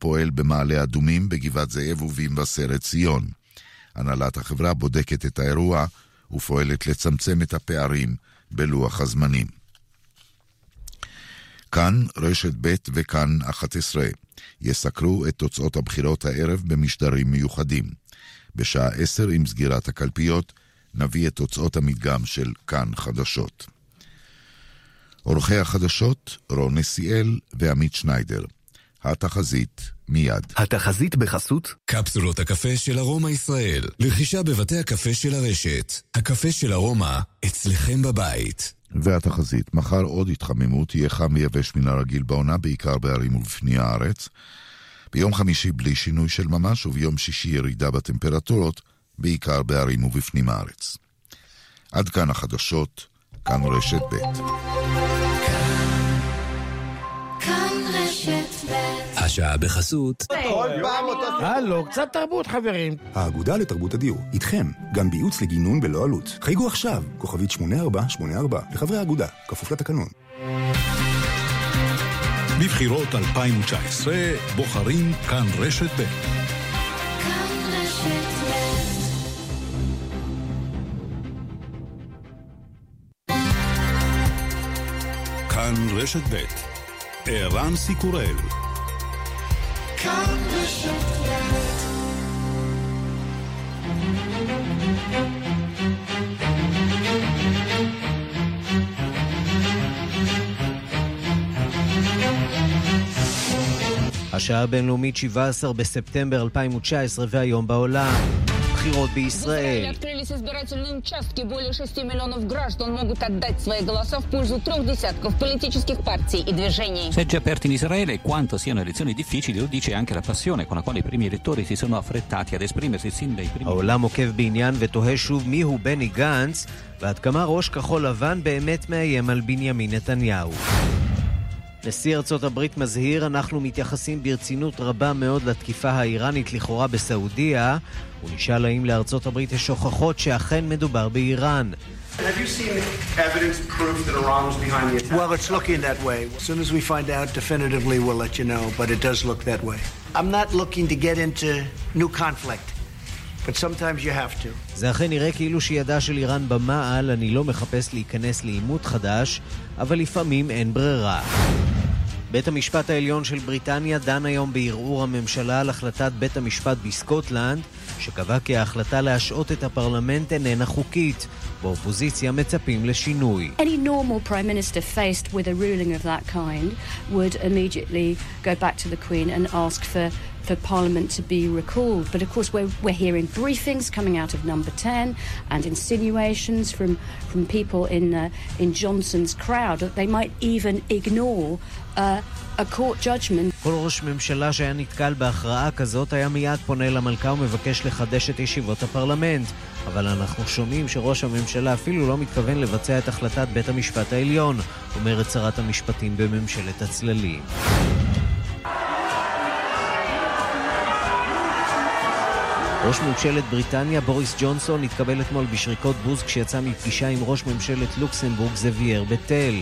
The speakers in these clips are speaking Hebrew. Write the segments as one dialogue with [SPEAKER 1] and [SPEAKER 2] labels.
[SPEAKER 1] פועל במעלה אדומים, בגבעת זאב ובמבשרת ציון. הנהלת החברה בודקת את האירוע ופועלת לצמצם את הפערים בלוח הזמנים. כאן רשת ב' וכאן 11 יסקרו את תוצאות הבחירות הערב במשדרים מיוחדים. בשעה 10 עם סגירת הקלפיות נביא את תוצאות המדגם של כאן חדשות. עורכי החדשות רון נסיאל ועמית שניידר. התחזית מיד.
[SPEAKER 2] התחזית בחסות
[SPEAKER 3] קפסולות הקפה של ארומה ישראל. לרכישה בבתי הקפה של הרשת. הקפה של ארומה, אצלכם בבית.
[SPEAKER 1] והתחזית, מחר עוד התחממות, יהיה חם ויבש מן הרגיל בעונה, בעיקר בערים ובפני הארץ. ביום חמישי בלי שינוי של ממש, וביום שישי ירידה בטמפרטורות, בעיקר בערים ובפנים הארץ. עד כאן החדשות, כאן רשת ב'.
[SPEAKER 3] השעה בחסות.
[SPEAKER 4] הלו, קצת תרבות חברים.
[SPEAKER 2] האגודה לתרבות הדיור, איתכם, גם בייעוץ לגינון בלא עלות. חייגו עכשיו, כוכבית 8484, לחברי האגודה, כפוף לתקנון.
[SPEAKER 5] בבחירות 2019 בוחרים כאן רשת ב'. כאן רשת ב' ערן סיקורל
[SPEAKER 6] השעה הבינלאומית 17 בספטמבר 2019 והיום בעולם. הבחירות בישראל.
[SPEAKER 7] Se
[SPEAKER 8] già aperti in Israele quanto siano elezioni difficili lo dice anche la passione con la quale i primi elettori si sono affrettati ad esprimersi sin dai primi...
[SPEAKER 6] העולם עוקב בעניין ותוהה שוב מיהו בני גנץ ועד כמה ראש כחול לבן באמת מאיים על בנימין נתניהו. נשיא ארצות הברית מזהיר, אנחנו מתייחסים ברצינות רבה מאוד לתקיפה האיראנית לכאורה בסעודיה. הוא נשאל האם לארצות הברית יש הוכחות שאכן מדובר באיראן.
[SPEAKER 9] Have you seen evidence, proof that Iran was behind the attack?
[SPEAKER 10] Well, it's looking that way. As soon as we find out definitively, we'll let you know, but it does look that way. I'm not looking to get into new conflict, but sometimes you have to.
[SPEAKER 6] זה אכן נראה כאילו שידה של איראן במעל, אני לא מחפש להיכנס לעימות חדש, אבל לפעמים אין ברירה. בית המשפט העליון של בריטניה דן היום בערעור הממשלה על החלטת בית המשפט בסקוטלנד, שקבע כי ההחלטה להשעות את הפרלמנט איננה חוקית. באופוזיציה מצפים לשינוי.
[SPEAKER 11] Any normal prime minister faced with a ruling of that kind would immediately go back to the Queen and ask for for Parliament to be recalled. But of course, we're, we're hearing briefings coming out of Number 10 and insinuations from, from people in, uh, in Johnson's crowd that they might even ignore uh, a court judgment.
[SPEAKER 6] כל ראש ממשלה שהיה נתקל בהכרעה כזאת היה מיד פונה למלכה ומבקש לחדש את ישיבות הפרלמנט. אבל אנחנו שומעים שראש הממשלה אפילו לא מתכוון לבצע את החלטת בית המשפט העליון, אומרת שרת המשפטים בממשלת הצללים. ראש ממשלת בריטניה בוריס ג'ונסון התקבל אתמול בשריקות בוז כשיצא מפגישה עם ראש ממשלת לוקסמבורג זוויאר בתל.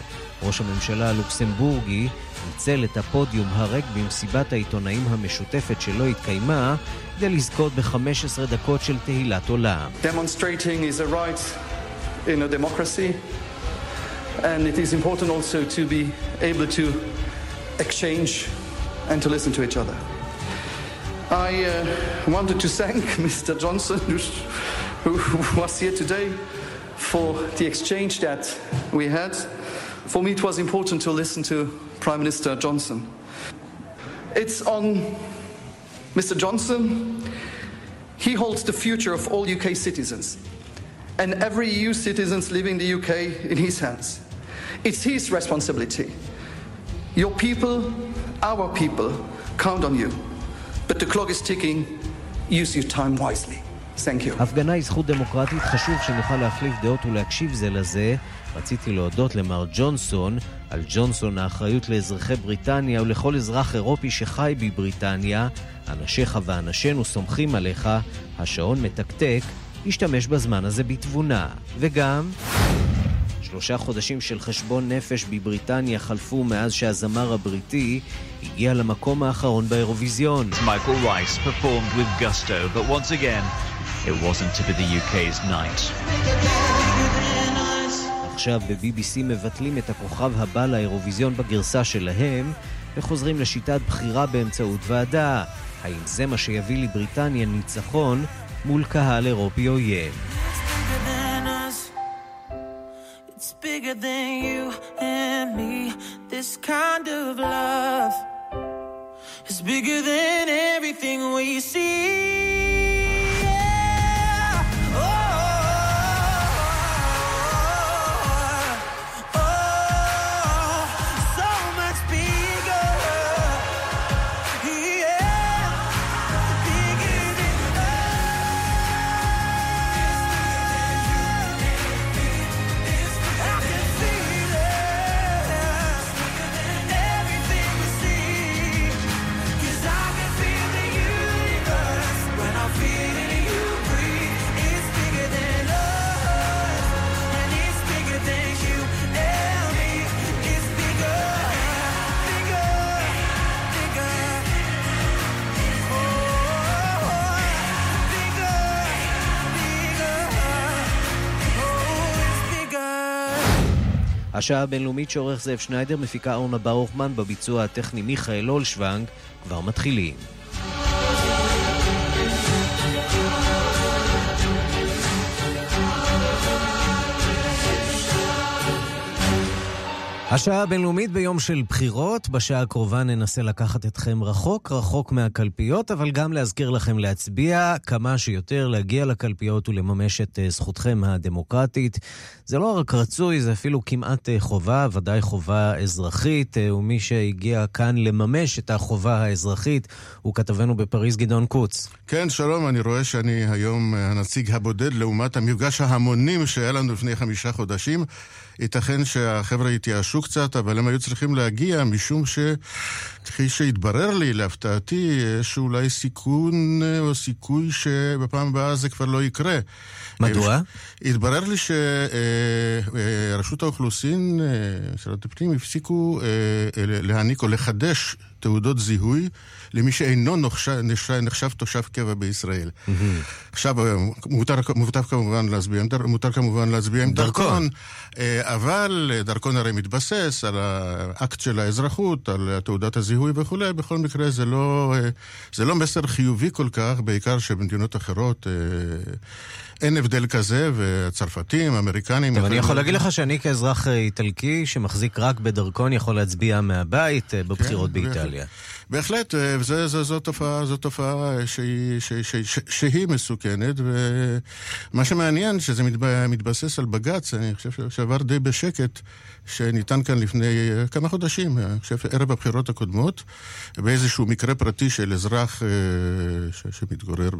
[SPEAKER 6] ראש הממשלה הלוקסמבורגי ניצל את הפודיום הריק במסיבת העיתונאים המשותפת שלא התקיימה כדי לזכות ב-15 דקות של תהילת עולם.
[SPEAKER 12] In a democracy and it is important also to be able to exchange and to listen to each other. I uh, wanted to thank Mr. Johnson, who, was here today, for the exchange that we had. For me, it was important to listen to Prime Minister Johnson. It's on Mr. Johnson. He holds the future of all UK citizens and every EU citizen living in the UK in his hands. It's his responsibility. Your people, our people, count on you. The clock is ticking. Use your time wisely. Thank you.
[SPEAKER 6] הפגנה היא זכות דמוקרטית, חשוב שנוכל להחליף דעות ולהקשיב זה לזה. רציתי להודות למר ג'ונסון, על ג'ונסון האחריות לאזרחי בריטניה ולכל אזרח אירופי שחי בבריטניה. אנשיך ואנשינו סומכים עליך, השעון מתקתק, השתמש בזמן הזה בתבונה. וגם... שלושה חודשים של חשבון נפש בבריטניה חלפו מאז שהזמר הבריטי הגיע למקום האחרון באירוויזיון.
[SPEAKER 13] מייקל רייס performed with gusto, but once again, it wasn't to be the UK's night.
[SPEAKER 6] עכשיו ב-BBC מבטלים את הכוכב הבא לאירוויזיון בגרסה שלהם וחוזרים לשיטת בחירה באמצעות ועדה. האם זה מה שיביא לבריטניה ניצחון מול קהל אירופי עוין? Bigger than you and me. This kind of love is bigger than everything we see. השעה הבינלאומית שעורך זאב שניידר, מפיקה אורנה ברוכמן, בביצוע הטכני מיכאל אולשוונג, כבר מתחילים. השעה הבינלאומית ביום של בחירות, בשעה הקרובה ננסה לקחת אתכם רחוק רחוק מהקלפיות, אבל גם להזכיר לכם להצביע כמה שיותר, להגיע לקלפיות ולממש את אה, זכותכם הדמוקרטית. זה לא רק רצוי, זה אפילו כמעט אה, חובה, ודאי חובה אזרחית, אה, ומי שהגיע כאן לממש את החובה האזרחית הוא כתבנו בפריז גדעון קוץ.
[SPEAKER 14] כן, שלום, אני רואה שאני היום הנציג הבודד לעומת המפגש ההמונים שהיה לנו לפני חמישה חודשים. ייתכן שהחבר'ה התייאשו קצת, אבל הם היו צריכים להגיע, משום שכפי שהתברר לי, להפתעתי, יש אולי סיכון אה, או סיכוי שבפעם הבאה זה כבר לא יקרה.
[SPEAKER 6] מדוע?
[SPEAKER 14] התברר לי שרשות האוכלוסין, אה, משרד הפנים, הפסיקו אה, להעניק או לחדש תעודות זיהוי למי שאינו נחשב, נחשב תושב קבע בישראל. Mm-hmm. עכשיו, מותר, מותר כמובן להצביע, מותר כמובן להצביע עם דרכון, דרכון אה, אבל דרכון הרי מתבסס על האקט של האזרחות, על תעודת הזיהוי וכולי, בכל מקרה זה לא, זה לא מסר חיובי כל כך, בעיקר שבמדינות אחרות אין הבדל כזה, והצרפתים, האמריקנים...
[SPEAKER 6] טוב, אני יכול להגיד לך שאני כאזרח איטלקי שמחזיק רק בדרכון יכול להצביע מהבית אה, בבחירות כן, באיטליה.
[SPEAKER 14] בהחלט, אה, זה, זה, זו תופעה, זו תופעה שהיא, שהיא, שהיא, שהיא מסוכנת, ומה שמעניין שזה מתבסס על בג"ץ, אני חושב שעבר די בשקט, שניתן כאן לפני אה, כמה חודשים, אני חושב ערב הבחירות הקודמות, באיזשהו מקרה פרטי של אזרח שמתגורר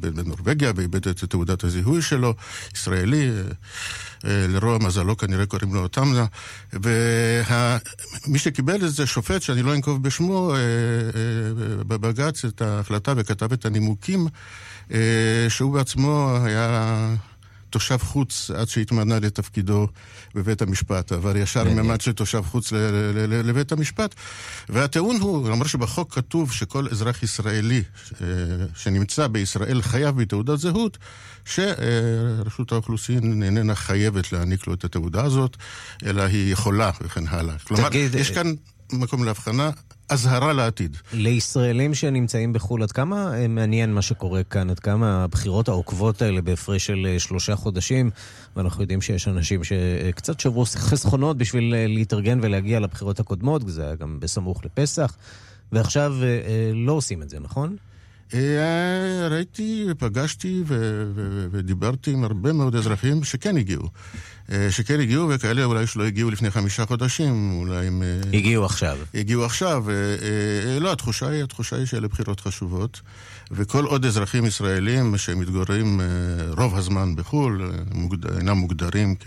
[SPEAKER 14] בנורבגיה ואיבד את תעודת הזיהוי שלו, ישראלי, אה, אה, לרוע מזלו כנראה קוראים לו תמנה, ומי שקיבל את זה שופט, שאני לא אנקוב בשמו, אה, בבג"ץ את ההחלטה וכתב את הנימוקים, שהוא בעצמו היה... תושב חוץ עד שהתמנה לתפקידו בבית המשפט, עבר ישר ממד של תושב חוץ לבית המשפט. והטיעון הוא, למרות שבחוק כתוב שכל אזרח ישראלי אה, שנמצא בישראל חייב בתעודת זהות, שרשות האוכלוסין איננה חייבת להעניק לו את התעודה הזאת, אלא היא יכולה וכן הלאה. כלומר, תגיד, יש כאן מקום להבחנה. אזהרה לעתיד.
[SPEAKER 6] לישראלים שנמצאים בחו"ל, עד כמה אה, מעניין מה שקורה כאן? עד כמה הבחירות העוקבות האלה בהפרש של אה, שלושה חודשים, ואנחנו יודעים שיש אנשים שקצת שברו חסכונות בשביל אה, להתארגן ולהגיע לבחירות הקודמות, זה היה גם בסמוך לפסח, ועכשיו לא עושים את זה, נכון?
[SPEAKER 14] ראיתי, פגשתי ודיברתי עם הרבה מאוד אזרחים שכן הגיעו. אה, שכן הגיעו, וכאלה אולי שלא הגיעו לפני חמישה חודשים, אולי הם...
[SPEAKER 6] אה, הגיעו עכשיו.
[SPEAKER 14] הגיעו עכשיו. אה, לא, התחושה היא, התחושה היא שאלה בחירות חשובות, וכל עוד אזרחים ישראלים שמתגוררים רוב הזמן בחו"ל, אינם מוגדרים כ...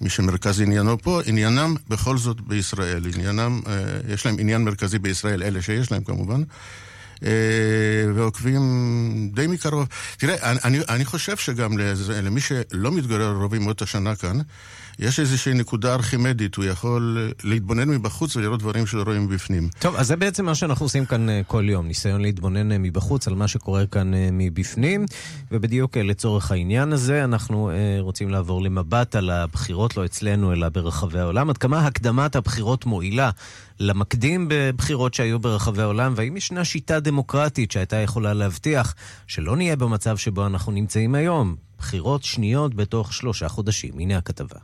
[SPEAKER 14] מי שמרכז עניינו פה, עניינם בכל זאת בישראל. עניינם, יש להם עניין מרכזי בישראל, אלה שיש להם כמובן. ועוקבים די מקרוב. תראה, אני, אני חושב שגם למי שלא מתגורר רוב ימות השנה כאן, יש איזושהי נקודה ארכימדית, הוא יכול להתבונן מבחוץ ולראות דברים שלא רואים בפנים.
[SPEAKER 6] טוב, אז זה בעצם מה שאנחנו עושים כאן אה, כל יום, ניסיון להתבונן אה, מבחוץ על מה שקורה כאן אה, מבפנים, ובדיוק לצורך העניין הזה אנחנו רוצים לעבור למבט על הבחירות, לא אצלנו אלא ברחבי העולם. עד כמה הקדמת הבחירות מועילה למקדים בבחירות שהיו ברחבי העולם, והאם ישנה שיטה דמוקרטית שהייתה יכולה להבטיח שלא נהיה במצב שבו אנחנו נמצאים היום, בחירות שניות בתוך שלושה חודשים. הנה הכתבה.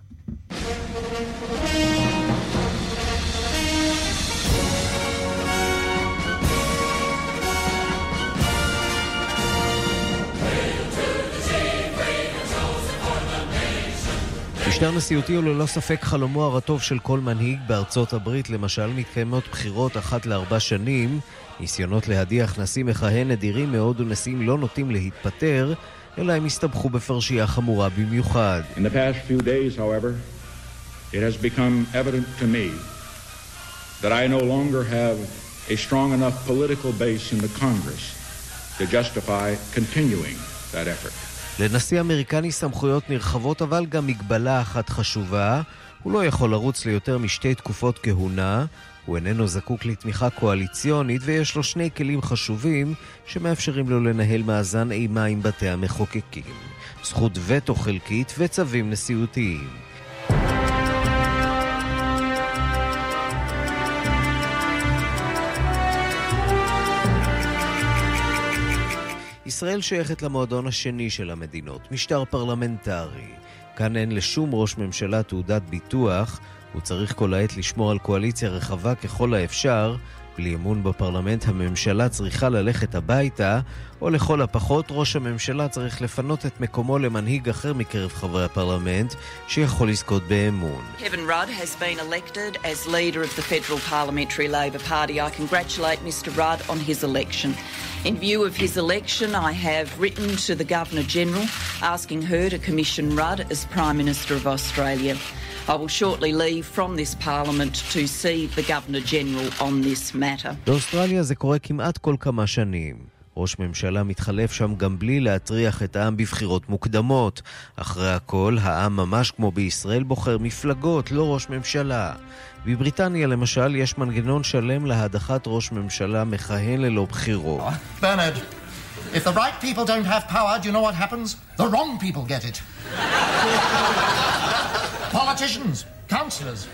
[SPEAKER 6] משטר נשיאותי הוא ללא ספק חלומו הרטוב של כל מנהיג בארצות הברית. למשל, מתקיימות בחירות אחת לארבע שנים. ניסיונות להדיח נשיא מכהן נדירים מאוד ונשיאים לא נוטים להתפטר, אלא הם הסתבכו בפרשייה חמורה במיוחד. In the past few days, however, it has become evident to me that I no longer have a strong enough political base in the Congress to justify continuing that effort. לנשיא אמריקני סמכויות נרחבות, אבל גם מגבלה אחת חשובה. הוא לא יכול לרוץ ליותר משתי תקופות כהונה, הוא איננו זקוק לתמיכה קואליציונית ויש לו שני כלים חשובים שמאפשרים לו לנהל מאזן אימה עם בתי המחוקקים. זכות וטו חלקית וצווים נשיאותיים. ישראל שייכת למועדון השני של המדינות, משטר פרלמנטרי. כאן אין לשום ראש ממשלה תעודת ביטוח, הוא צריך כל העת לשמור על קואליציה רחבה ככל האפשר. בלי אמון בפרלמנט הממשלה צריכה ללכת הביתה, או לכל הפחות ראש הממשלה צריך לפנות את מקומו למנהיג אחר מקרב חברי הפרלמנט, שיכול לזכות באמון. In view of his election, I have written to the Governor General asking her to commission Rudd as Prime Minister of Australia. I will shortly leave from this parliament to see the Governor General on this matter. באוסטרליה זה קורה כמעט כל כמה שנים. ראש ממשלה מתחלף שם גם בלי להטריח את העם בבחירות מוקדמות. אחרי הכל, העם ממש כמו בישראל בוחר מפלגות, לא ראש ממשלה. בבריטניה למשל יש מנגנון שלם להדחת ראש ממשלה מכהן ללא בחירות. ברנרד, if the right people don't have power, do you know what happens? The wrong people get it. politicians, councillors,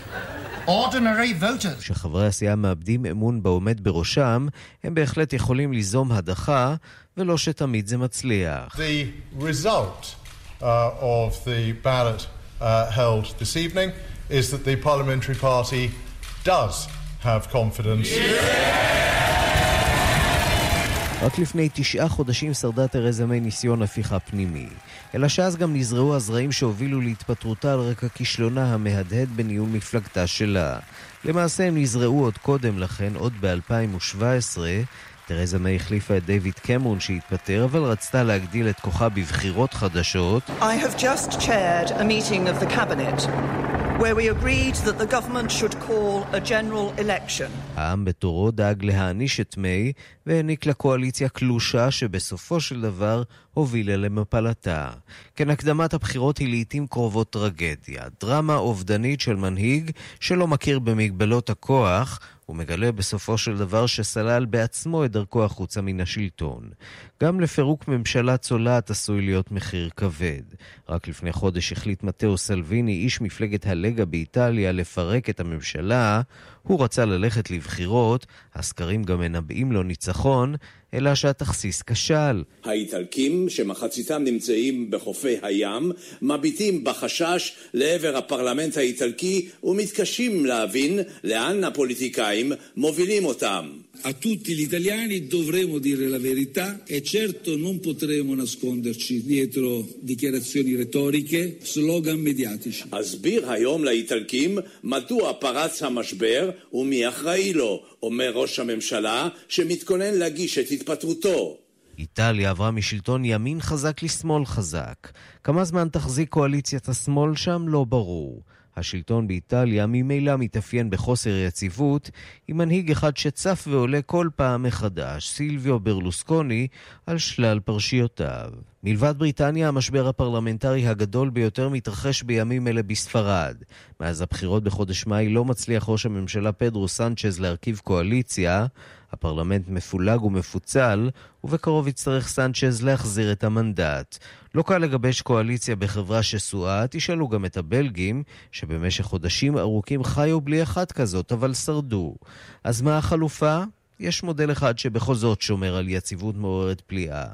[SPEAKER 6] ordinary voters. כשחברי הסיעה מאבדים אמון בעומד בראשם, הם בהחלט יכולים ליזום הדחה, ולא שתמיד זה מצליח. The result uh, of the ballot uh, held this evening is that the parliamentary party does have confidence. Yeah! רק לפני תשעה חודשים שרדה תרזה מיי ניסיון הפיכה פנימי. אלא שאז גם נזרעו הזרעים שהובילו להתפטרותה על רקע כישלונה המהדהד בניהול מפלגתה שלה. למעשה הם נזרעו עוד קודם לכן, עוד ב-2017. תרזה מיי החליפה את דיוויד קמרון שהתפטר, אבל רצתה להגדיל את כוחה בבחירות חדשות. I have just chaired a meeting of the cabinet where we agreed that the government should call a general election. העם בתורו דאג להעניש את מיי והעניק לקואליציה קלושה שבסופו של דבר הובילה למפלתה. כן, הקדמת הבחירות היא לעיתים קרובות טרגדיה, דרמה אובדנית של מנהיג שלא מכיר במגבלות הכוח הוא מגלה בסופו של דבר שסלל בעצמו את דרכו החוצה מן השלטון. גם לפירוק ממשלה צולעת עשוי להיות מחיר כבד. רק לפני חודש החליט מתאו סלוויני, איש מפלגת הלגה באיטליה, לפרק את הממשלה. הוא רצה ללכת לבחירות, הסקרים גם מנבאים לו ניצחון, אלא שהתכסיס כשל.
[SPEAKER 15] האיטלקים, שמחציתם נמצאים בחופי הים, מביטים בחשש לעבר הפרלמנט האיטלקי ומתקשים להבין לאן הפוליטיקאים מובילים אותם. A tutti gli italiani dovremo dire la verità e certo non potremo nasconderci dietro dichiarazioni retoriche, slogan mediatici. אסביר היום לאיטלקים מדוע פרץ המשבר ומי אחראי לו, אומר ראש הממשלה שמתכונן להגיש את התפטרותו.
[SPEAKER 6] איטליה עברה משלטון ימין חזק לשמאל חזק. כמה זמן תחזיק קואליציית השמאל שם? לא ברור. השלטון באיטליה ממילא מתאפיין בחוסר יציבות, עם מנהיג אחד שצף ועולה כל פעם מחדש, סילביו ברלוסקוני, על שלל פרשיותיו. מלבד בריטניה, המשבר הפרלמנטרי הגדול ביותר מתרחש בימים אלה בספרד. מאז הבחירות בחודש מאי לא מצליח ראש הממשלה פדרו סנצ'ז להרכיב קואליציה, הפרלמנט מפולג ומפוצל, ובקרוב יצטרך סנצ'ז להחזיר את המנדט. לא קל לגבש קואליציה בחברה שסועה, תשאלו גם את הבלגים, שבמשך חודשים ארוכים חיו בלי אחת כזאת, אבל שרדו. אז מה החלופה? יש מודל אחד שבכל זאת שומר על יציבות מעוררת פליאה.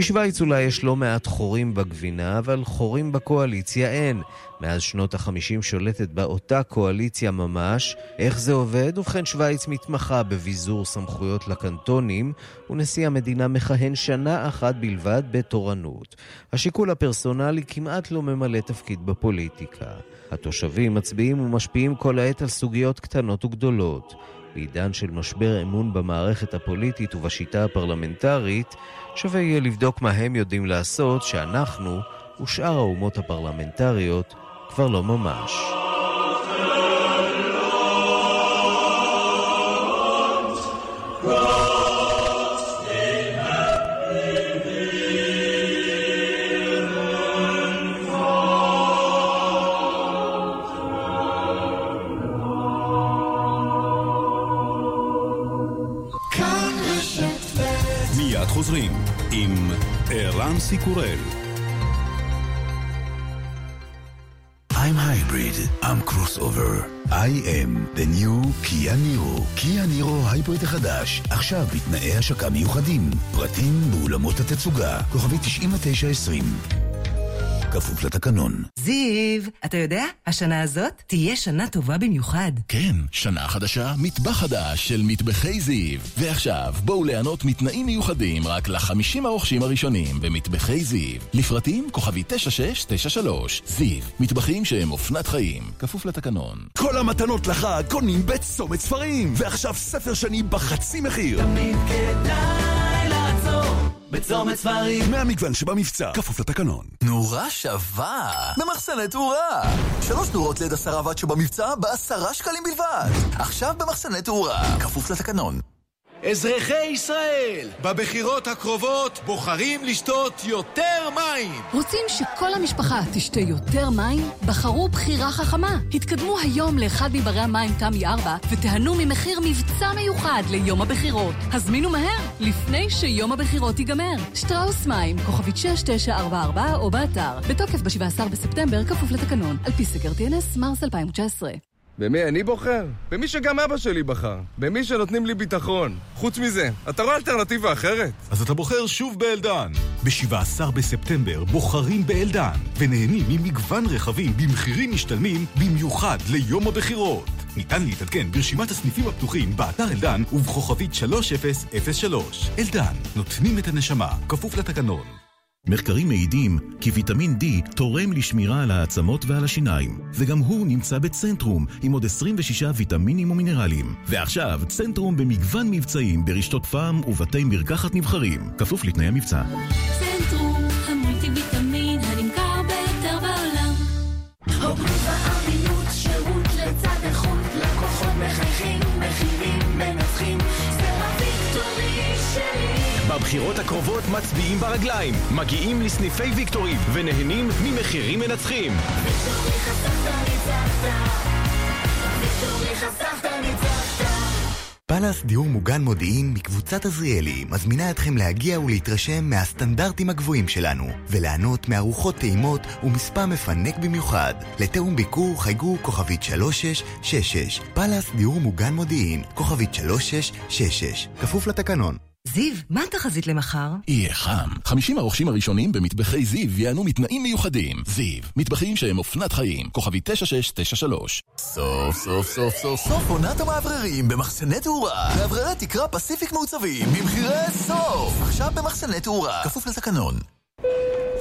[SPEAKER 6] בשוויץ אולי יש לא מעט חורים בגבינה, אבל חורים בקואליציה אין. מאז שנות החמישים שולטת בה אותה קואליציה ממש. איך זה עובד? ובכן שוויץ מתמחה בביזור סמכויות לקנטונים, ונשיא המדינה מכהן שנה אחת בלבד בתורנות. השיקול הפרסונלי כמעט לא ממלא תפקיד בפוליטיקה. התושבים מצביעים ומשפיעים כל העת על סוגיות קטנות וגדולות. בעידן של משבר אמון במערכת הפוליטית ובשיטה הפרלמנטרית, שווה יהיה לבדוק מה הם יודעים לעשות שאנחנו ושאר האומות הפרלמנטריות כבר לא ממש.
[SPEAKER 5] ערן סיקורל.
[SPEAKER 16] I'm hybrid, I'm crossover. I am the new Kia Niro. Kia Niro הייבריד החדש, עכשיו בתנאי השקה מיוחדים. פרטים באולמות התצוגה, כוכבי 9920. כפוף לתקנון.
[SPEAKER 17] זיו, אתה יודע, השנה הזאת תהיה שנה טובה במיוחד.
[SPEAKER 18] כן, שנה חדשה, מטבח חדש של מטבחי זיו. ועכשיו, בואו ליהנות מתנאים מיוחדים רק לחמישים הרוכשים הראשונים במטבחי זיו. לפרטים, כוכבי 9693. זיו, מטבחים שהם אופנת חיים. כפוף לתקנון.
[SPEAKER 19] כל המתנות לחג קונים בצומת ספרים, ועכשיו ספר שני בחצי מחיר.
[SPEAKER 20] תמיד כדאי. בצומת ספרים.
[SPEAKER 19] מהמגוון שבמבצע, כפוף לתקנון.
[SPEAKER 21] נורה שווה במחסני תאורה. שלוש נורות ליד עשרה ואט שבמבצע בעשרה שקלים בלבד. עכשיו במחסני תאורה, כפוף לתקנון.
[SPEAKER 22] אזרחי ישראל, בבחירות הקרובות בוחרים לשתות יותר מים.
[SPEAKER 23] רוצים שכל המשפחה תשתה יותר מים? בחרו בחירה חכמה. התקדמו היום לאחד מברי המים תמי 4 ותיהנו ממחיר מבצע מיוחד ליום הבחירות. הזמינו מהר, לפני שיום הבחירות ייגמר. שטראוס מים, כוכבית 6944 או באתר. בתוקף ב-17 בספטמבר, כפוף לתקנון. על פי סקר TNS, מרס 2019.
[SPEAKER 24] במי אני בוחר? במי שגם אבא שלי בחר. במי שנותנים לי ביטחון. חוץ מזה, אתה רואה אלטרנטיבה אחרת?
[SPEAKER 25] אז אתה בוחר שוב באלדן. ב-17 בספטמבר בוחרים באלדן, ונהנים ממגוון רכבים במחירים משתלמים במיוחד ליום הבחירות. ניתן להתעדכן ברשימת הסניפים הפתוחים באתר אלדן ובכוכבית 3003. אלדן, נותנים את הנשמה, כפוף לתקנון.
[SPEAKER 3] מחקרים מעידים כי ויטמין D תורם לשמירה על העצמות ועל השיניים, וגם הוא נמצא בצנטרום עם עוד 26 ויטמינים ומינרלים. ועכשיו, צנטרום במגוון מבצעים ברשתות פארם ובתי מרקחת נבחרים, כפוף לתנאי המבצע.
[SPEAKER 20] צנטרום,
[SPEAKER 26] בבחירות הקרובות מצביעים ברגליים, מגיעים לסניפי ויקטורי ונהנים ממחירים מנצחים.
[SPEAKER 20] ויקטורי.
[SPEAKER 27] פאלאס דיור מוגן מודיעין מקבוצת עזריאלי מזמינה אתכם להגיע ולהתרשם מהסטנדרטים הגבוהים שלנו וליהנות מארוחות טעימות ומספר מפנק במיוחד. לתיאום ביקור חייגו כוכבית 3666 פאלאס דיור מוגן מודיעין כוכבית 3666 כפוף לתקנון
[SPEAKER 17] זיו, מה התחזית למחר?
[SPEAKER 18] יהיה חם. 50 הרוכשים הראשונים במטבחי זיו ייהנו מתנאים מיוחדים. זיו, מטבחים שהם אופנת חיים. כוכבי 9693.
[SPEAKER 21] סוף סוף סוף סוף סוף עונת המאווררים במחסני תאורה. מאווררי תקרה פסיפיק מעוצבים במחירי סוף. עכשיו במחסני תאורה. כפוף לתקנון.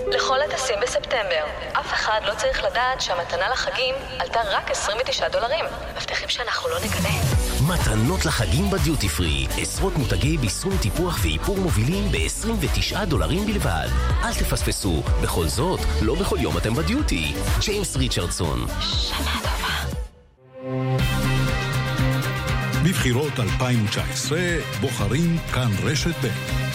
[SPEAKER 28] לכל הטסים בספטמבר. אף אחד לא צריך לדעת שהמתנה לחגים עלתה רק 29 דולרים. מבטיחים שאנחנו לא נגלה.
[SPEAKER 29] מתנות לחגים בדיוטי פרי. עשרות מותגי ביסום טיפוח ואיפור מובילים ב-29 דולרים בלבד. אל תפספסו, בכל זאת, לא בכל יום אתם בדיוטי. ג'יימס ריצ'רדסון. שנה טובה.
[SPEAKER 25] בבחירות 2019 בוחרים כאן רשת ב'.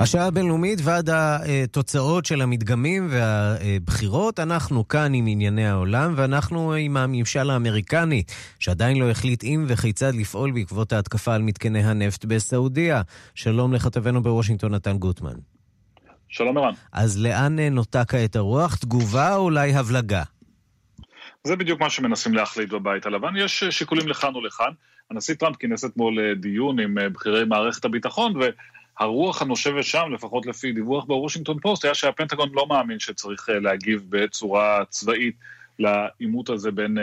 [SPEAKER 6] השעה הבינלאומית ועד התוצאות של המדגמים והבחירות, אנחנו כאן עם ענייני העולם, ואנחנו עם הממשל האמריקני, שעדיין לא החליט אם וכיצד לפעול בעקבות ההתקפה על מתקני הנפט בסעודיה. שלום לכתבנו בוושינגטון, נתן גוטמן.
[SPEAKER 30] שלום ערן.
[SPEAKER 6] אז לאן נוטה כעת הרוח? תגובה או אולי הבלגה?
[SPEAKER 30] זה בדיוק מה שמנסים להחליט בבית הלבן. יש שיקולים לכאן ולכאן. הנשיא טראמפ כינס אתמול דיון עם בכירי מערכת הביטחון, ו... הרוח הנושבת שם, לפחות לפי דיווח בוושינגטון פוסט, היה שהפנטגון לא מאמין שצריך להגיב בצורה צבאית לעימות הזה בין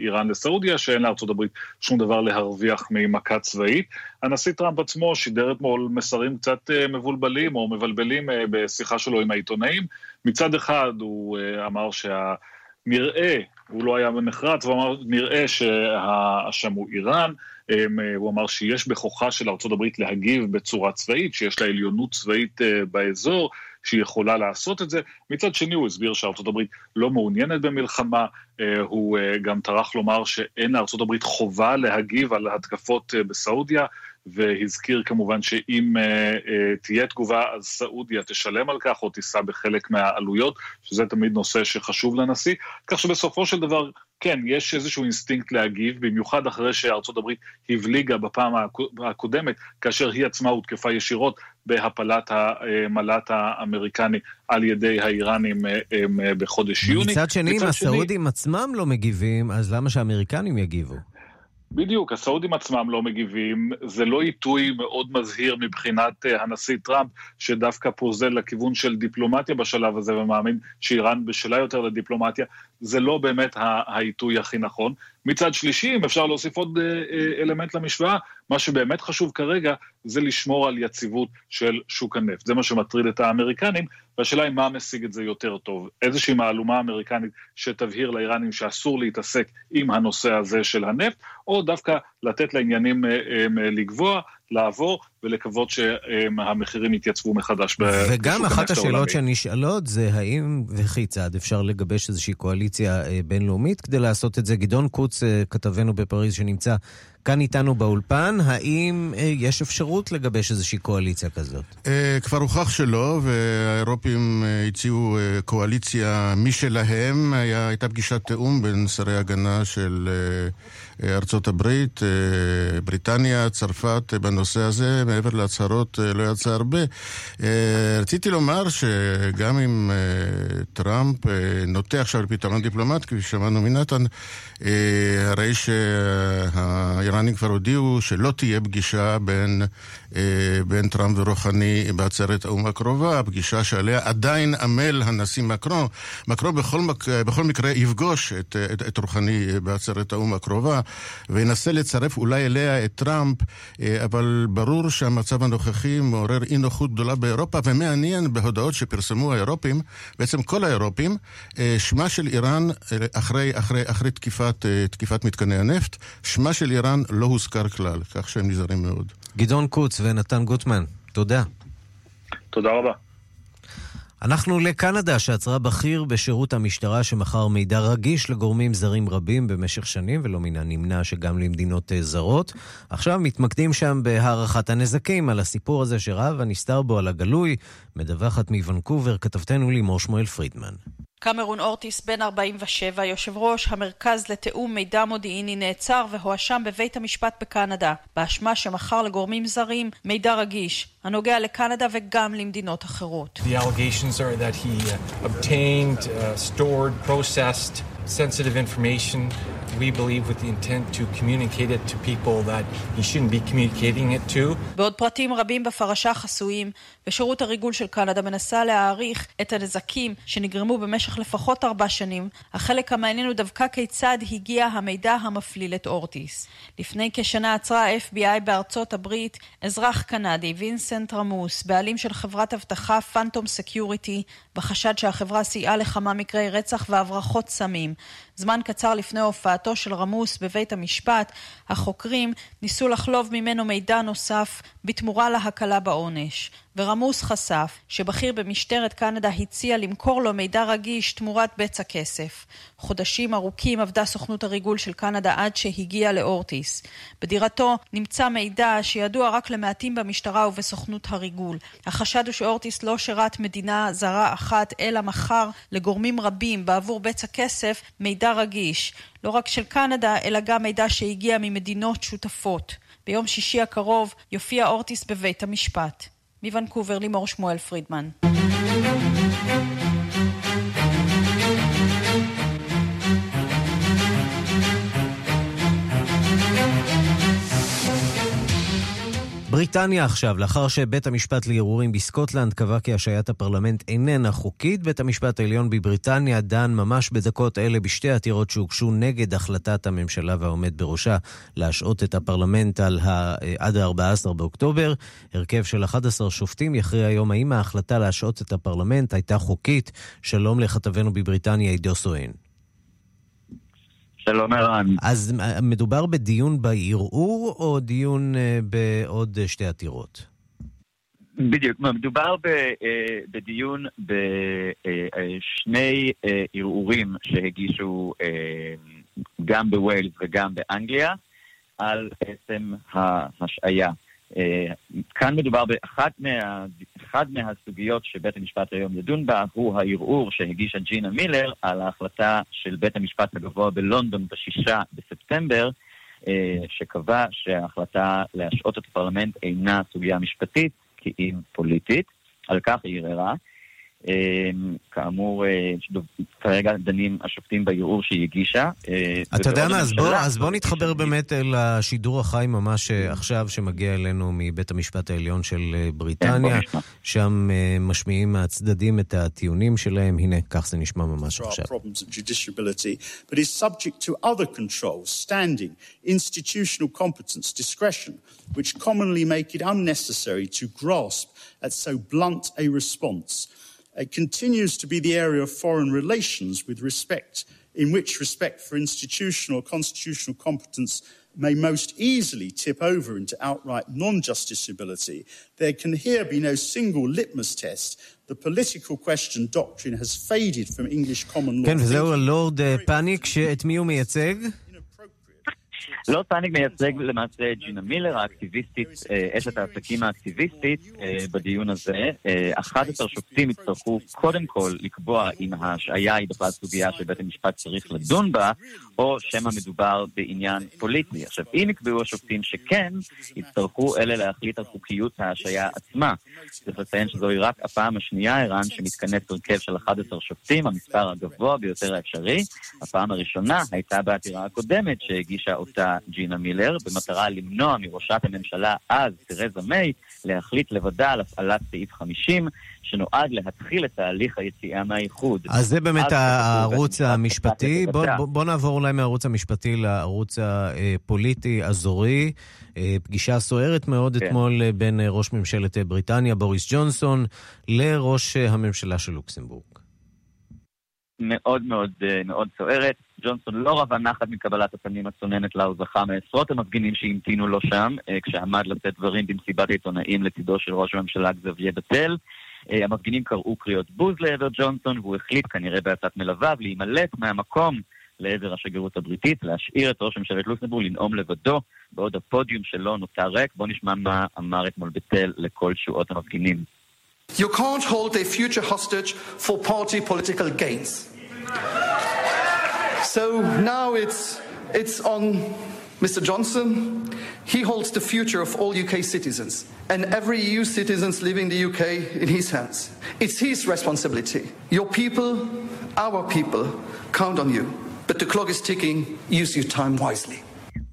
[SPEAKER 30] איראן לסעודיה, שאין הברית שום דבר להרוויח ממכה צבאית. הנשיא טראמפ עצמו שידר אתמול מסרים קצת מבולבלים או מבלבלים בשיחה שלו עם העיתונאים. מצד אחד הוא אמר שהנראה, הוא לא היה נחרץ, הוא אמר, נראה שהאשם הוא איראן. הוא אמר שיש בכוחה של הברית להגיב בצורה צבאית, שיש לה עליונות צבאית באזור, שהיא יכולה לעשות את זה. מצד שני הוא הסביר הברית לא מעוניינת במלחמה, הוא גם טרח לומר שאין הברית חובה להגיב על התקפות בסעודיה, והזכיר כמובן שאם uh, uh, תהיה תגובה אז סעודיה תשלם על כך או תישא בחלק מהעלויות, שזה תמיד נושא שחשוב לנשיא, כך שבסופו של דבר כן, יש איזשהו אינסטינקט להגיב, במיוחד אחרי שארצות הברית הבליגה בפעם הקודמת, כאשר היא עצמה הותקפה ישירות בהפלת המל"ט האמריקני על ידי האיראנים בחודש יוני.
[SPEAKER 6] מצד שני, אם הסעודים עצמם לא מגיבים, אז למה שהאמריקנים יגיבו?
[SPEAKER 30] בדיוק, הסעודים עצמם לא מגיבים, זה לא עיתוי מאוד מזהיר מבחינת הנשיא טראמפ, שדווקא פוזל לכיוון של דיפלומטיה בשלב הזה ומאמין שאיראן בשלה יותר לדיפלומטיה, זה לא באמת העיתוי הכי נכון. מצד שלישי, אם אפשר להוסיף עוד אלמנט למשוואה, מה שבאמת חשוב כרגע זה לשמור על יציבות של שוק הנפט. זה מה שמטריד את האמריקנים, והשאלה היא מה משיג את זה יותר טוב. איזושהי מהלומה אמריקנית שתבהיר לאיראנים שאסור להתעסק עם הנושא הזה של הנפט, או דווקא לתת לעניינים לגבוה, לעבור, ולקוות שהמחירים יתייצבו מחדש בשוק הנפט העולמי.
[SPEAKER 6] וגם אחת השאלות שנשאלות זה האם וכיצד אפשר לגבש איזושהי קואליציה בינלאומית כדי לעשות את זה. גדעון קוץ, כתבנו בפריז שנמצא כאן איתנו באולפן, האם יש אפשרות לגבש איזושהי קואליציה כזאת?
[SPEAKER 14] כבר הוכח שלא, והאירופים הציעו קואליציה משלהם. הייתה פגישת תיאום בין שרי הגנה של ארצות הברית, בריטניה, צרפת, בנושא הזה. מעבר להצהרות לא יצא הרבה. רציתי לומר שגם אם טראמפ נוטה עכשיו לפתרון דיפלומט, כפי ששמענו מנתן, הרי שהאיראנים כבר הודיעו שלא תהיה פגישה בין, בין טראמפ ורוחני בעצרת האו"ם הקרובה, הפגישה שעליה עדיין עמל הנשיא מקרון. מקרון בכל, מק... בכל מקרה יפגוש את, את, את רוחני בעצרת האו"ם הקרובה וינסה לצרף אולי אליה את טראמפ, אבל ברור שהמצב הנוכחי מעורר אי נוחות גדולה באירופה, ומעניין בהודעות שפרסמו האירופים, בעצם כל האירופים, שמה של איראן אחרי, אחרי, אחרי תקיפת, תקיפת מתקני הנפט, שמה של איראן לא הוזכר כלל, כך שהם נזהרים מאוד.
[SPEAKER 6] גדעון קוץ ונתן גוטמן, תודה.
[SPEAKER 30] תודה רבה.
[SPEAKER 6] אנחנו לקנדה, שעצרה בכיר בשירות המשטרה שמכר מידע רגיש לגורמים זרים רבים במשך שנים, ולא מן הנמנע שגם למדינות זרות. עכשיו מתמקדים שם בהערכת הנזקים על הסיפור הזה שרב הנסתר בו על הגלוי. מדווחת מוונקובר, כתבתנו לימור שמואל פרידמן.
[SPEAKER 31] קמרון אורטיס, בן 47, יושב ראש המרכז לתיאום מידע מודיעיני נעצר והואשם בבית המשפט בקנדה, באשמה שמכר לגורמים זרים מידע רגיש, הנוגע לקנדה וגם למדינות אחרות.
[SPEAKER 32] The we believe with the intent to communicate it to people that he shouldn't be communicating it to.
[SPEAKER 31] בעוד פרטים רבים בפרשה חסויים, ושירות הריגול של קנדה מנסה להעריך את הנזקים שנגרמו במשך לפחות ארבע שנים, החלק המעניין הוא דווקא כיצד הגיע המידע המפליל את אורטיס. לפני כשנה עצרה ה-FBI בארצות הברית אזרח קנדי, וינסנט רמוס, בעלים של חברת אבטחה Phantom Security, בחשד שהחברה סייעה לכמה מקרי רצח והברחות סמים. זמן קצר לפני הופעתו של רמוס בבית המשפט, החוקרים ניסו לחלוב ממנו מידע נוסף בתמורה להקלה בעונש. ורמוס חשף שבכיר במשטרת קנדה הציע למכור לו מידע רגיש תמורת בצע כסף. חודשים ארוכים עבדה סוכנות הריגול של קנדה עד שהגיע לאורטיס. בדירתו נמצא מידע שידוע רק למעטים במשטרה ובסוכנות הריגול. החשד הוא שאורטיס לא שירת מדינה זרה אחת, אלא מכר לגורמים רבים בעבור בצע כסף מידע רגיש. לא רק של קנדה, אלא גם מידע שהגיע ממדינות שותפות. ביום שישי הקרוב יופיע אורטיס בבית המשפט. מוונקובר לימור שמואל פרידמן.
[SPEAKER 6] בריטניה עכשיו, לאחר שבית המשפט לערעורים בסקוטלנד קבע כי השעיית הפרלמנט איננה חוקית, בית המשפט העליון בבריטניה דן ממש בדקות אלה בשתי עתירות שהוגשו נגד החלטת הממשלה והעומד בראשה להשעות את הפרלמנט על ה... עד ה-14 באוקטובר. הרכב של 11 שופטים יכריע היום האם ההחלטה להשעות את הפרלמנט הייתה חוקית. שלום לכתבנו בבריטניה עידו סואן.
[SPEAKER 33] שלום ערן.
[SPEAKER 6] אז מדובר בדיון בערעור או דיון בעוד שתי עתירות?
[SPEAKER 33] בדיוק, מדובר ב, בדיון בשני ערעורים שהגישו גם בווילס וגם באנגליה על בעצם ההשעיה. כאן מדובר באחת מה, מהסוגיות שבית המשפט היום ידון בה, הוא הערעור שהגישה ג'ינה מילר על ההחלטה של בית המשפט הגבוה בלונדון בשישה בספטמבר, שקבע שההחלטה להשעות את הפרלמנט אינה סוגיה משפטית, כי אם פוליטית. על כך היא ערערה. כאמור, כרגע דנים השופטים בערעור שהיא הגישה.
[SPEAKER 6] אתה יודע מה, אז בוא, אז בוא נתחבר באמת אל השידור החי ממש עכשיו, שמגיע אלינו מבית המשפט העליון של בריטניה. שם משמיעים מהצדדים את הטיעונים שלהם. הנה, כך זה נשמע ממש עכשיו.
[SPEAKER 34] But is subject to other controls, standing, institutional competence, discretion, which commonly make it unnecessary to grasp at so blunt a response. It continues to be the area of foreign relations with respect, in which respect for institutional or constitutional competence may most easily tip over into outright non-justiciability. There can here be no single litmus test. The political question doctrine has faded from English common law.
[SPEAKER 6] כן, וזהו הלורד פאניק, שאת מי הוא מייצג?
[SPEAKER 33] לא פאניק מייצג למעשה ג'ינה מילר, האקטיביסטית, אשת העסקים האקטיביסטית בדיון הזה. 11 שופטים יצטרכו קודם כל לקבוע אם ההשעיה היא בכלל סוגיה שבית המשפט צריך לדון בה, או שמא מדובר בעניין פוליטי. עכשיו, אם יקבעו השופטים שכן, יצטרכו אלה להחליט על חוקיות ההשעיה עצמה. צריך לציין שזוהי רק הפעם השנייה, ערן, שמתכנס הרכב של 11 שופטים, המספר הגבוה ביותר האפשרי. הפעם הראשונה הייתה בעתירה הקודמת שהגישה אותה ג'ינה מילר, במטרה למנוע מראשת הממשלה אז, תרזה מיי, להחליט לבדה על הפעלת סעיף 50, שנועד להתחיל את תהליך היציאה מהאיחוד.
[SPEAKER 6] אז זה באמת הערוץ המשפטי. בוא, בוא, בוא נעבור אולי מהערוץ המשפטי לערוץ הפוליטי, אזורי. פגישה סוערת מאוד כן. אתמול בין ראש ממשלת בריטניה, בוריס ג'ונסון, לראש הממשלה של לוקסמבורג.
[SPEAKER 33] מאוד מאוד מאוד סוערת. ג'ונסון לא רבה נחת מקבלת הפנים הצוננת לה, הוא זכה מעשרות המפגינים שהמתינו לו שם, כשעמד לתת דברים במסיבת עיתונאים לצידו של ראש הממשלה גזביה בטל. המפגינים קראו קריאות בוז לעבר ג'ונסון, והוא החליט כנראה בעצת מלוויו להימלט מהמקום לעבר השגרירות הבריטית, להשאיר את ראש ממשלת לוקסנבורג לנאום לבדו, בעוד הפודיום שלו נותר ריק. בואו נשמע מה אמר אתמול בטל לכל תשואות המפגינים.
[SPEAKER 35] You can't hold a future hostage for party political gains. So now it's, it's on Mr. Johnson. He holds the future of all UK citizens and every EU citizen living in the UK in his hands. It's his responsibility. Your people, our people, count on you. but the clock is ticking. Use your time wisely.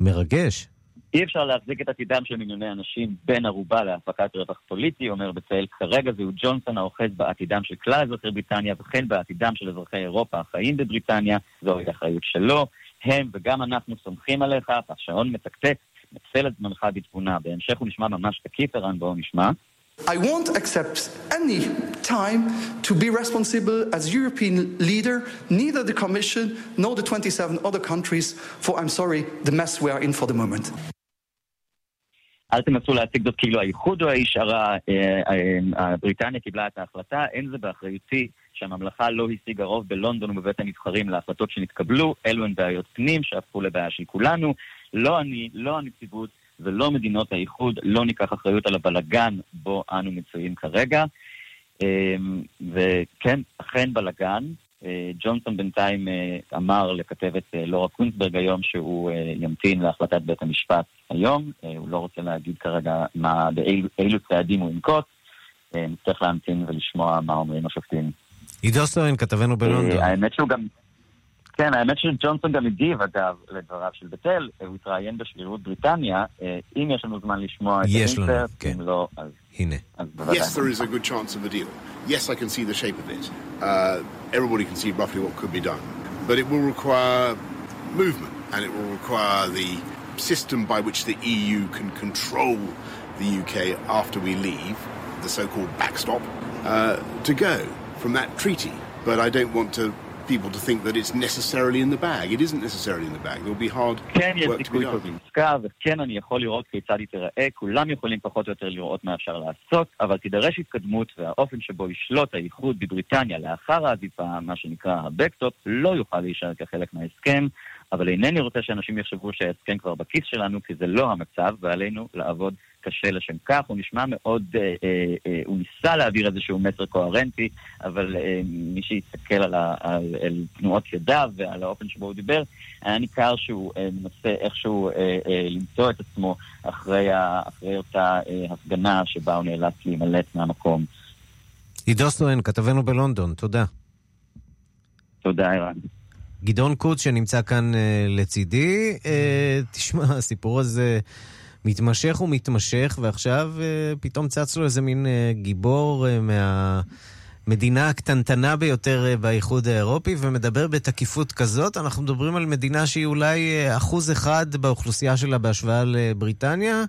[SPEAKER 6] מרגש.
[SPEAKER 33] אי אפשר להחזיק את עתידם של מיליוני אנשים בין ערובה להפקת רווח פוליטי, אומר בצלאל, כרגע זהו ג'ונסון האוחז בעתידם של כלל אזרחי בריטניה וכן בעתידם של אזרחי אירופה החיים בבריטניה, זוהי האחריות שלו. הם וגם אנחנו סומכים עליך, השעון מתקתק, נצל את זמנך בתבונה. בהמשך הוא נשמע ממש תקיף, ערן, בואו נשמע.
[SPEAKER 35] I won't accept any time to be responsible as European leader, neither the Commission nor the 27 other countries, for I'm sorry, the mess we are in for the moment.
[SPEAKER 33] אל תנסו להציג זאת כאילו האיחוד הוא האיש הרע, אה, אה, בריטניה קיבלה את ההחלטה, אין זה באחריותי שהממלכה לא השיגה רוב בלונדון ובבית הנבחרים להחלטות שנתקבלו, אלו הן בעיות פנים שהפכו לבעיה של כולנו. לא אני, לא הנציבות ולא מדינות האיחוד, לא ניקח אחריות על הבלגן בו אנו מצויים כרגע. אה, וכן, אכן בלגן. אה, ג'ונסון בינתיים אה, אמר לכתבת אה, לורה קונסברג היום שהוא ימתין להחלטת בית המשפט היום. הוא לא רוצה להגיד כרגע מה, באילו אילו צעדים הוא ינקוט. נצטרך להמתין ולשמוע מה אומרים השופטים.
[SPEAKER 6] עידו סטרן, כתבנו בלונדון.
[SPEAKER 33] האמת שהוא גם... כן, האמת שג'ונסון גם הגיב, אגב, לדבריו של בטל. הוא התראיין בשגרירות בריטניה. אה, אם יש לנו זמן לשמוע את
[SPEAKER 6] יש לנו,
[SPEAKER 33] האינסרט,
[SPEAKER 6] כן.
[SPEAKER 33] אם לא, אז...
[SPEAKER 6] הנה.
[SPEAKER 33] אז בוודאי.
[SPEAKER 36] Yes, there is a good chance of a deal. Yes, I can see the shape of it. Uh, everybody can see roughly what could be done. But it will require movement, and it will require the system by which the EU can control the UK after we leave, the so called backstop, uh, to go from that treaty. But I don't want to people to think that it's necessarily in the bag. It isn't necessarily in the bag. There will be hard
[SPEAKER 33] כן יש
[SPEAKER 36] work to be
[SPEAKER 33] סיכוי. טוב לעסקה, וכן אני יכול לראות כיצד היא תיראה, כולם יכולים פחות או יותר לראות מה אפשר לעשות, אבל תידרש התקדמות והאופן שבו ישלוט האיחוד בבריטניה לאחר העדיפה, מה שנקרא הבקטופ, לא יוכל להישאר כחלק מההסכם, אבל אינני רוצה שאנשים יחשבו שההסכם כבר בכיס שלנו, כי זה לא המצב, ועלינו לעבוד קשה לשם כך. הוא נשמע מאוד, אה, אה, אה, הוא ניסה להעביר איזשהו מסר קוהרנטי, אבל אה, מי שיסתכל על, ה, על, על תנועות ידיו ועל האופן שבו הוא דיבר, היה ניכר שהוא אה, מנסה איכשהו אה, אה, למצוא את עצמו אחרי, ה, אחרי אותה אה, הפגנה שבה הוא נאלץ להימלט מהמקום.
[SPEAKER 6] עידו סטרן, כתבנו בלונדון, תודה.
[SPEAKER 33] תודה, ערן.
[SPEAKER 6] גדעון קוץ שנמצא כאן אה, לצידי, אה, תשמע, הסיפור הזה מתמשך ומתמשך, ועכשיו אה, פתאום צץ לו איזה מין אה, גיבור אה, מהמדינה הקטנטנה ביותר באיחוד האירופי, ומדבר בתקיפות כזאת. אנחנו מדברים על מדינה שהיא אולי אחוז אחד באוכלוסייה שלה בהשוואה לבריטניה.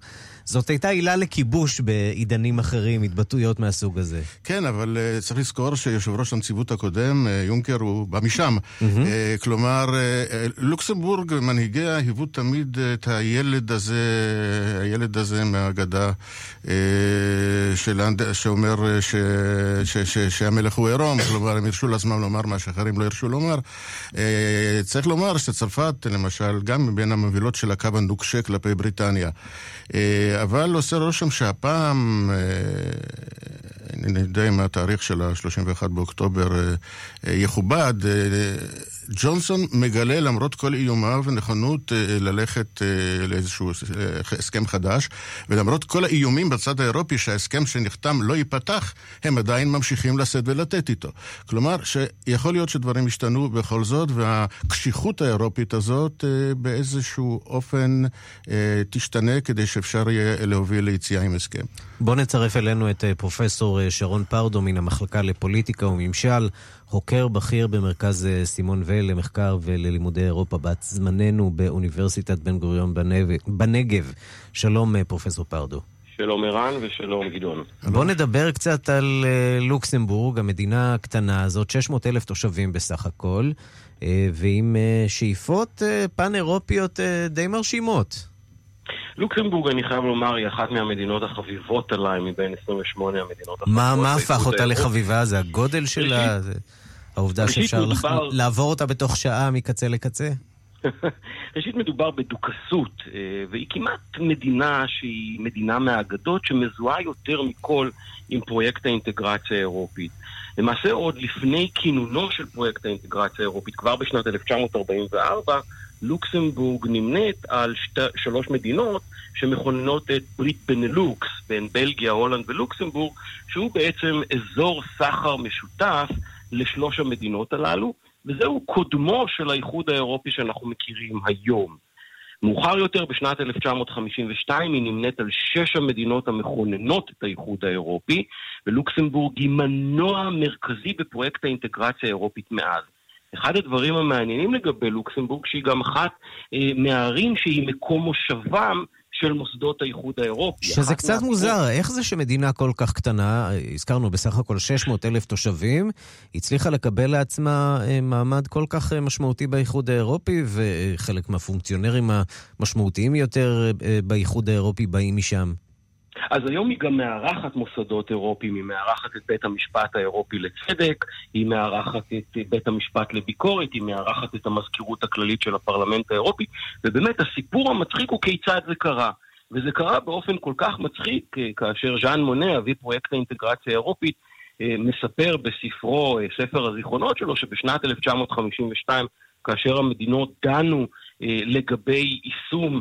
[SPEAKER 6] זאת הייתה עילה לכיבוש בעידנים אחרים, התבטאויות מהסוג הזה.
[SPEAKER 14] כן, אבל uh, צריך לזכור שיושב ראש הנציבות הקודם, uh, יונקר, הוא בא משם. Mm-hmm. Uh, כלומר, uh, לוקסמבורג, מנהיגיה היוו תמיד uh, את הילד הזה, הילד הזה מהאגדה uh, של, אנד- שאומר uh, ש, ש, ש, שהמלך הוא עירום, כלומר, הם הרשו לעצמם לומר מה שאחרים לא הרשו לומר. Uh, צריך לומר שצרפת, למשל, גם מבין המובילות של הקו הנוקשה כלפי בריטניה. אה, אבל עושה רושם שהפעם, אני יודע אם התאריך של ה-31 באוקטובר אה, אה, יכובד, אה, ג'ונסון מגלה למרות כל איומיו נכונות ללכת לאיזשהו הסכם חדש, ולמרות כל האיומים בצד האירופי שההסכם שנחתם לא ייפתח, הם עדיין ממשיכים לשאת ולתת איתו. כלומר, שיכול להיות שדברים השתנו בכל זאת, והקשיחות האירופית הזאת באיזשהו אופן תשתנה כדי שאפשר יהיה להוביל ליציאה עם הסכם.
[SPEAKER 6] בואו נצרף אלינו את אה, פרופסור אה, שרון פרדו מן המחלקה לפוליטיקה וממשל, חוקר בכיר במרכז אה, סימון ואל למחקר וללימודי אירופה בת זמננו באוניברסיטת בן גוריון בנגב. שלום, פרופסור פרדו.
[SPEAKER 37] שלום ערן ושלום גדעון.
[SPEAKER 6] בואו נדבר קצת על לוקסמבורג, המדינה הקטנה הזאת, 600 אלף תושבים בסך הכל, ועם שאיפות פן-אירופיות די מרשימות.
[SPEAKER 37] לוקסמבורג, אני חייב לומר, היא אחת מהמדינות החביבות עליי מבין 28 המדינות החביבות.
[SPEAKER 6] מה, מה הפך אותה. לחביבה? זה הגודל שלה? זה העובדה שאפשר
[SPEAKER 37] מדובר-
[SPEAKER 6] לעבור אותה בתוך שעה מקצה לקצה?
[SPEAKER 37] ראשית מדובר בדוכסות, אה, והיא כמעט מדינה שהיא מדינה מהאגדות שמזוהה יותר מכל עם פרויקט האינטגרציה האירופית. למעשה עוד לפני כינונו של פרויקט האינטגרציה האירופית, כבר בשנת 1944, לוקסמבורג נמנית על שת, שלוש מדינות שמכוננות את ברית בנלוקס בין בלגיה, הולנד ולוקסמבורג, שהוא בעצם אזור סחר משותף לשלוש המדינות הללו, וזהו קודמו של האיחוד האירופי שאנחנו מכירים היום. מאוחר יותר, בשנת 1952, היא נמנית על שש המדינות המכוננות את האיחוד האירופי, ולוקסמבורג היא מנוע מרכזי בפרויקט האינטגרציה האירופית מאז. אחד הדברים המעניינים לגבי לוקסמבורג, שהיא גם אחת אה, מהערים שהיא מקום מושבם של מוסדות האיחוד האירופי.
[SPEAKER 6] שזה קצת
[SPEAKER 37] מה-
[SPEAKER 6] מוזר, איך זה שמדינה כל כך קטנה, הזכרנו בסך הכל 600 אלף תושבים, הצליחה לקבל לעצמה אה, מעמד כל כך אה, משמעותי באיחוד האירופי, וחלק מהפונקציונרים המשמעותיים יותר אה, באיחוד האירופי באים משם.
[SPEAKER 37] אז היום היא גם מארחת מוסדות אירופיים, היא מארחת את בית המשפט האירופי לצדק, היא מארחת את בית המשפט לביקורת, היא מארחת את המזכירות הכללית של הפרלמנט האירופי, ובאמת הסיפור המצחיק הוא כיצד זה קרה. וזה קרה באופן כל כך מצחיק, אה, כאשר ז'אן מונה, אבי פרויקט האינטגרציה האירופית, אה, מספר בספרו, אה, ספר הזיכרונות שלו, שבשנת 1952, כאשר המדינות דנו לגבי יישום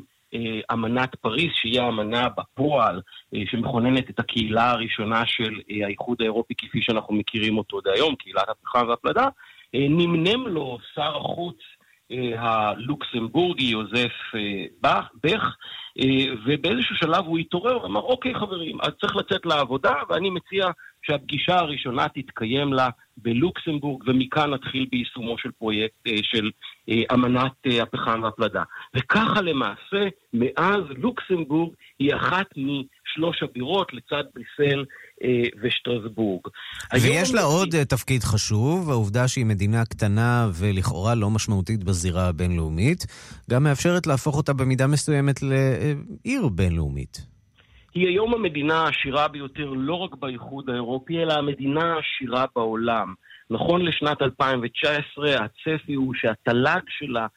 [SPEAKER 37] אמנת פריז, שהיא האמנה בפועל אה, שמכוננת את הקהילה הראשונה של אה, האיחוד האירופי כפי שאנחנו מכירים אותו עד היום, קהילת הפחם והפלדה, אה, נמנם לו שר החוץ אה, הלוקסמבורגי יוזף אה, בך, אה, ובאיזשהו שלב הוא התעורר ואמר, אוקיי חברים, אז צריך לצאת לעבודה, ואני מציע שהפגישה הראשונה תתקיים לה בלוקסמבורג, ומכאן נתחיל ביישומו של פרויקט, אה, של אה, אמנת אה, הפחם והפלדה. וככה למעשה, מאז לוקסמבורג היא אחת משלוש הבירות לצד בריסל אה, ושטרסבורג.
[SPEAKER 6] ויש לה עוד אה, תפקיד חשוב, העובדה שהיא מדינה קטנה ולכאורה לא משמעותית בזירה הבינלאומית, גם מאפשרת להפוך אותה במידה מסוימת לעיר בינלאומית.
[SPEAKER 37] היא היום המדינה העשירה ביותר לא רק באיחוד האירופי, אלא המדינה העשירה בעולם. נכון לשנת 2019, הצפי הוא שהתל"ג שלה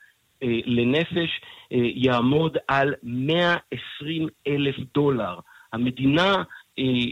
[SPEAKER 37] אה, לנפש אה, יעמוד על 120 אלף דולר. המדינה אה,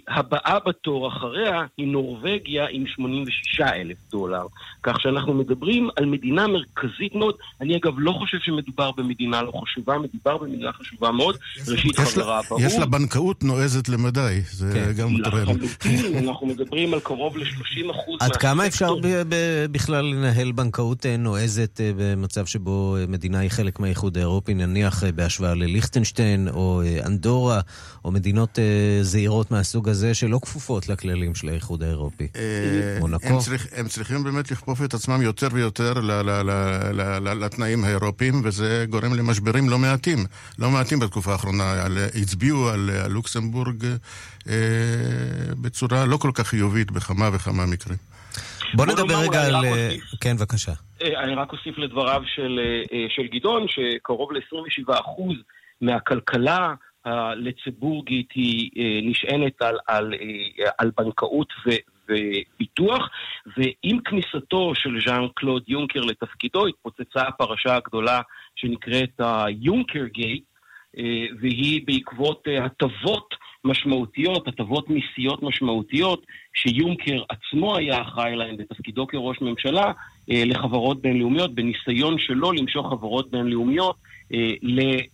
[SPEAKER 37] הבאה בתור אחריה היא נורבגיה עם 86 אלף דולר. כך שאנחנו מדברים על מדינה מרכזית מאוד. אני אגב לא חושב שמדובר במדינה לא חשובה, מדובר במדינה חשובה מאוד. ראשית חברה באו"ם.
[SPEAKER 14] יש לה בנקאות נועזת למדי, זה
[SPEAKER 6] כן.
[SPEAKER 14] גם.
[SPEAKER 37] לחלוטין, אנחנו מדברים על קרוב ל-30 אחוז
[SPEAKER 6] עד כמה אפשר ב- ב- בכלל לנהל בנקאות אה, נועזת אה, במצב שבו אה, מדינה היא חלק מהאיחוד האירופי, נניח אה, בהשוואה לליכטנשטיין או אה, אנדורה, או מדינות אה, זעירות מהסוג הזה שלא כפופות לכללים של האיחוד האירופי?
[SPEAKER 14] אה,
[SPEAKER 6] מונקו.
[SPEAKER 14] הם, צריכים באמת לכפוף את עצמם יותר ויותר ל, ל, ל, ל, ל, לתנאים האירופיים, וזה גורם למשברים לא מעטים. לא מעטים בתקופה האחרונה. על, הצביעו על, לוקסמבורג אה, בצורה לא כל כך חיובית בכמה וכמה מקרים.
[SPEAKER 6] בוא נדבר רגע על... אה. כן, בבקשה.
[SPEAKER 37] אני רק אוסיף לדבריו של, של גדעון, שקרוב ל-27% מהכלכלה הלציבורגית היא אה, נשענת על, על, אה, על בנקאות ו, ופיתוח, ועם כניסתו של ז'אן קלוד יונקר לתפקידו התפוצצה הפרשה הגדולה שנקראת היונקר גייט, אה, והיא בעקבות הטבות משמעותיות, הטבות מיסיות משמעותיות, שיונקר עצמו היה אחראי להן בתפקידו כראש ממשלה לחברות בינלאומיות, בניסיון שלו למשוך חברות בינלאומיות אה,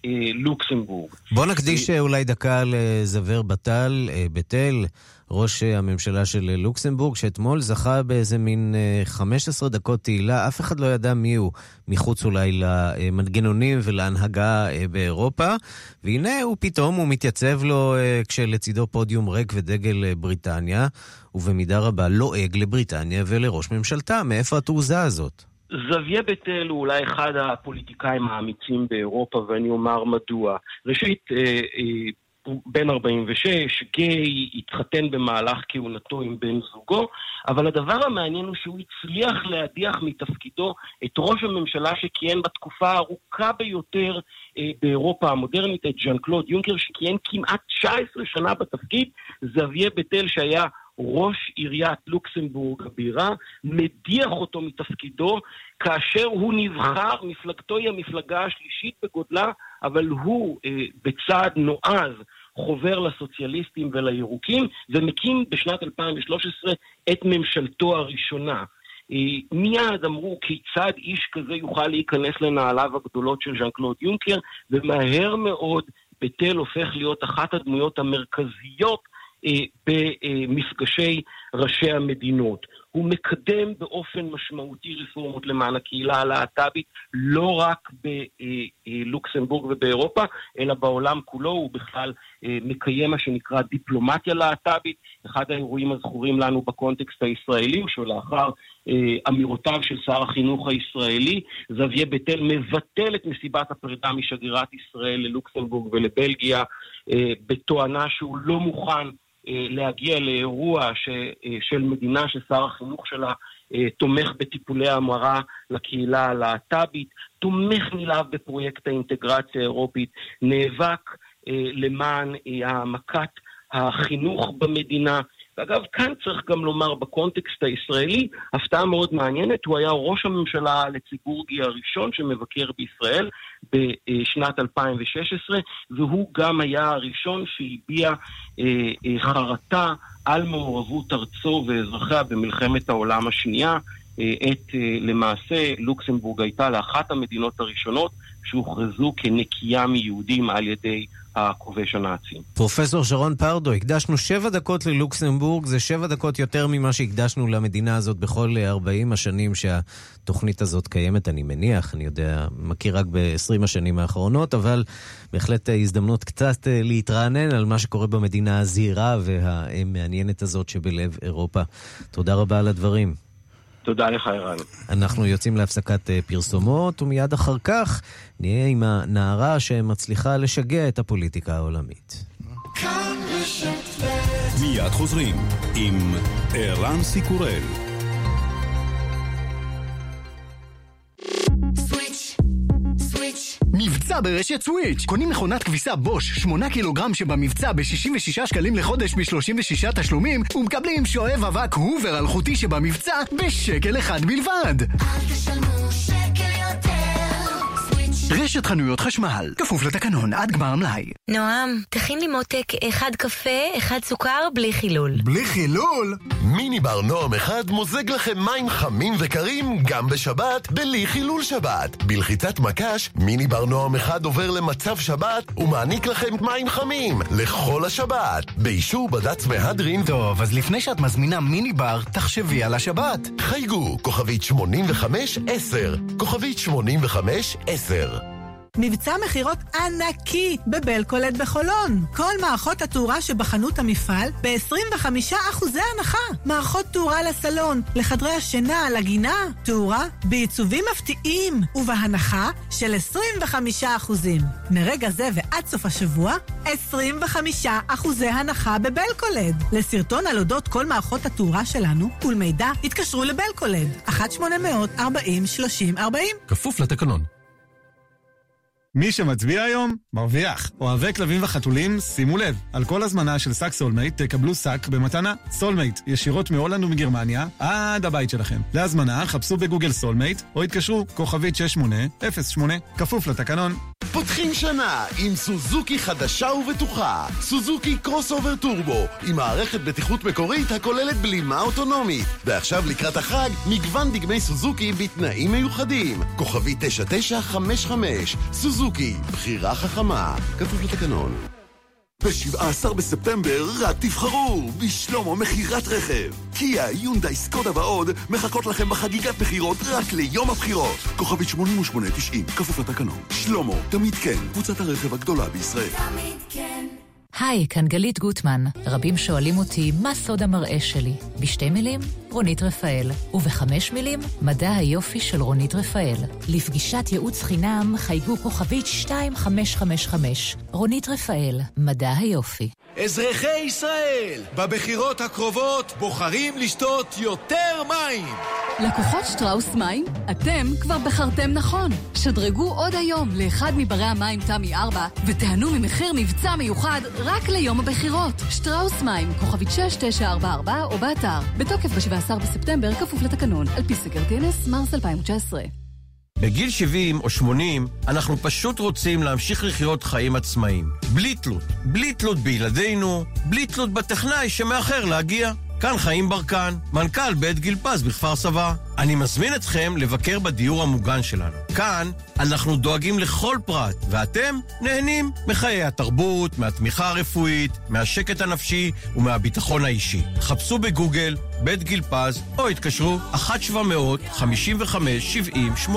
[SPEAKER 37] ללוקסמבורג.
[SPEAKER 6] בוא נקדיש אה, אולי דקה לזוור בטל, אה, בתל, ראש אה, הממשלה של אה, לוקסמבורג, שאתמול זכה באיזה מין אה, 15 דקות תהילה, אף אחד לא ידע מי הוא, מחוץ אולי למנגנונים ולהנהגה אה, באירופה, והנה הוא פתאום, הוא מתייצב לו אה, כשלצידו פודיום ריק ודגל אה, בריטניה, ובמידה רבה לועג לבריטניה ולראש ממשלתה. מאיפה התעוזה הזאת?
[SPEAKER 37] זביה בטל הוא אולי אחד הפוליטיקאים האמיצים באירופה, ואני אומר מדוע. ראשית, אה, אה, הוא בן 46, גיי, התחתן במהלך כהונתו עם בן זוגו, אבל הדבר המעניין הוא שהוא הצליח להדיח מתפקידו את ראש הממשלה שכיהן בתקופה הארוכה ביותר אה, באירופה המודרנית, את ז'אן קלוד יונקר, שכיהן כמעט 19 שנה בתפקיד, זביה בטל שהיה ראש עיריית לוקסמבורג הבירה, מדיח אותו מתפקידו כאשר הוא נבחר, מפלגתו היא המפלגה השלישית בגודלה, אבל הוא אה, בצעד נועז חובר לסוציאליסטים ולירוקים, ומקים בשנת 2013 את ממשלתו הראשונה. אה, מיד אמרו כיצד איש כזה יוכל להיכנס לנעליו הגדולות של ז'אן קלוד יונקר, ומהר מאוד בטל הופך להיות אחת הדמויות המרכזיות במפגשי ראשי המדינות. הוא מקדם באופן משמעותי רפורמות למען הקהילה הלהט"בית, לא רק בלוקסמבורג ובאירופה, אלא בעולם כולו, הוא בכלל אה, מקיים מה שנקרא דיפלומטיה להט"בית. אחד האירועים הזכורים לנו בקונטקסט הישראלי הוא שלאחר אה, אמירותיו של שר החינוך הישראלי, בית אל מבטל את מסיבת הפרידה משגרירת ישראל ללוקסמבורג ולבלגיה, אה, בתואנה שהוא לא מוכן אה, להגיע לאירוע ש, אה, של מדינה ששר החינוך שלה אה, תומך בטיפולי המרה לקהילה הלהט"בית, תומך נלהב בפרויקט האינטגרציה האירופית, נאבק למען העמקת החינוך במדינה, ואגב, כאן צריך גם לומר בקונטקסט הישראלי, הפתעה מאוד מעניינת, הוא היה ראש הממשלה לציבורגי הראשון שמבקר בישראל בשנת 2016, והוא גם היה הראשון שהביע אה, אה, חרטה על מעורבות ארצו ואזרחיה במלחמת העולם השנייה. אה, את, למעשה, לוקסמבורג הייתה לאחת המדינות הראשונות שהוכרזו כנקייה מיהודים על ידי הכובש הנאצי.
[SPEAKER 6] פרופסור שרון פרדו, הקדשנו שבע דקות ללוקסמבורג, זה שבע דקות יותר ממה שהקדשנו למדינה הזאת בכל 40 השנים שהתוכנית הזאת קיימת, אני מניח, אני יודע, מכיר רק ב-20 השנים האחרונות, אבל בהחלט הזדמנות קצת אה, להתרענן על מה שקורה במדינה הזהירה והמעניינת הזאת שבלב אירופה. תודה רבה על הדברים.
[SPEAKER 37] תודה לך, ערן.
[SPEAKER 6] אנחנו יוצאים להפסקת אה, פרסומות, ומיד אחר כך נהיה עם הנערה שמצליחה לשגע את הפוליטיקה העולמית.
[SPEAKER 25] מיד חוזרים עם ערן סיקורל.
[SPEAKER 38] מבצע ברשת סוויץ'. קונים מכונת כביסה בוש 8 קילוגרם שבמבצע ב-66 שקלים לחודש ב-36 תשלומים, ומקבלים שואב אבק הובר אלחוטי שבמבצע בשקל אחד בלבד. אל תשלמו רשת חנויות חשמל, כפוף לתקנון עד גמר המלאי.
[SPEAKER 39] נועם, תכין לי מותק אחד קפה, אחד סוכר, בלי חילול.
[SPEAKER 38] בלי חילול?
[SPEAKER 40] מיני בר נועם אחד מוזג לכם מים חמים וקרים גם בשבת, בלי חילול שבת. בלחיצת מקש, מיני בר נועם אחד עובר למצב שבת ומעניק לכם מים חמים לכל השבת. באישור בד"ץ מהדרין.
[SPEAKER 38] טוב, אז לפני שאת מזמינה מיני בר, תחשבי על השבת.
[SPEAKER 40] חייגו, כוכבית 85-10. כוכבית 85-10.
[SPEAKER 41] מבצע מכירות ענקי בבלקולד בחולון. כל מערכות התאורה שבחנות המפעל ב-25% הנחה. מערכות תאורה לסלון, לחדרי השינה, לגינה, תאורה בעיצובים מפתיעים ובהנחה של 25%. מרגע זה ועד סוף השבוע, 25% הנחה בבלקולד. לסרטון על אודות כל מערכות התאורה שלנו ולמידע, התקשרו לבלקולד, 1-800-40-30-40.
[SPEAKER 25] כפוף לתקנון.
[SPEAKER 42] מי שמצביע היום, מרוויח. אוהבי כלבים וחתולים, שימו לב, על כל הזמנה של שק סולמייט תקבלו שק במתנה. סולמייט, ישירות מהולנד ומגרמניה, עד הבית שלכם. להזמנה, חפשו בגוגל סולמייט, או התקשרו, כוכבית 6808, כפוף לתקנון.
[SPEAKER 40] פותחים שנה עם סוזוקי חדשה ובטוחה. סוזוקי קרוס אובר טורבו, עם מערכת בטיחות מקורית הכוללת בלימה אוטונומית. ועכשיו לקראת החג, מגוון דגמי סוזוקי בתנאים מיוחדים. כוכבית 9955, סוזוקי, בחירה חכמה, כפוף לתקנון. ב-17 בספטמבר רק תבחרו בשלומו מכירת רכב. קיה, יונדאי, סקודה ועוד מחכות לכם בחגיגת מכירות רק ליום הבחירות. כוכבית 8890, כפוף לתקנון. שלומו, תמיד כן, קבוצת הרכב הגדולה בישראל. תמיד
[SPEAKER 43] כן. היי, כאן גלית גוטמן. רבים שואלים אותי, מה סוד המראה שלי? בשתי מילים, רונית רפאל. ובחמש מילים, מדע היופי של רונית רפאל. לפגישת ייעוץ חינם חייגו כוכבית 2555. רונית רפאל, מדע היופי.
[SPEAKER 44] אזרחי ישראל, בבחירות הקרובות בוחרים לשתות יותר מים.
[SPEAKER 45] לקוחות שטראוס מים, אתם כבר בחרתם נכון. שדרגו עוד היום לאחד מברי המים תמי 4 ותיהנו ממחיר מבצע מיוחד רק ליום הבחירות. שטראוס מים, כוכבית 6944 או באתר. בתוקף ב-17 בספטמבר, כפוף לתקנון, על פי סקר TNS, מרס 2019.
[SPEAKER 46] בגיל 70 או 80 אנחנו פשוט רוצים להמשיך לחיות חיים עצמאיים. בלי תלות. בלי תלות בילדינו, בלי תלות בטכנאי שמאחר להגיע. כאן חיים ברקן, מנכ"ל בית גיל פז בכפר סבא. אני מזמין אתכם לבקר בדיור המוגן שלנו. כאן אנחנו דואגים לכל פרט, ואתם נהנים מחיי התרבות, מהתמיכה הרפואית, מהשקט הנפשי ומהביטחון האישי. חפשו בגוגל בית גיל פז, או התקשרו 1-700-55-70-80.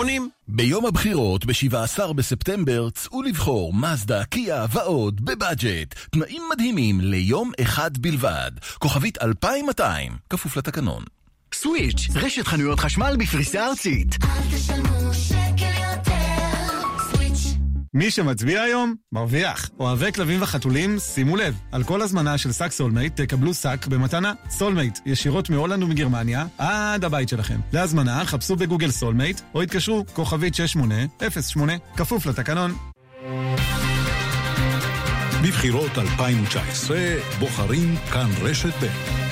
[SPEAKER 25] ביום הבחירות, ב-17 בספטמבר, צאו לבחור מזדה, קיה ועוד בבאג'ט. תנאים מדהימים ליום אחד בלבד. כוכבית 2200, כפוף לתקנון.
[SPEAKER 38] סוויץ', רשת חנויות חשמל בפריסה ארצית.
[SPEAKER 47] אל תשלמו שקל יותר. סוויץ'.
[SPEAKER 42] מי שמצביע היום, מרוויח. אוהבי כלבים וחתולים, שימו לב, על כל הזמנה של שק סולמייט תקבלו שק במתנה. סולמייט, ישירות מהולנד ומגרמניה, עד הבית שלכם. להזמנה, חפשו בגוגל סולמייט, או התקשרו, כוכבית 6808, כפוף לתקנון.
[SPEAKER 25] בבחירות 2019, בוחרים כאן רשת ב'.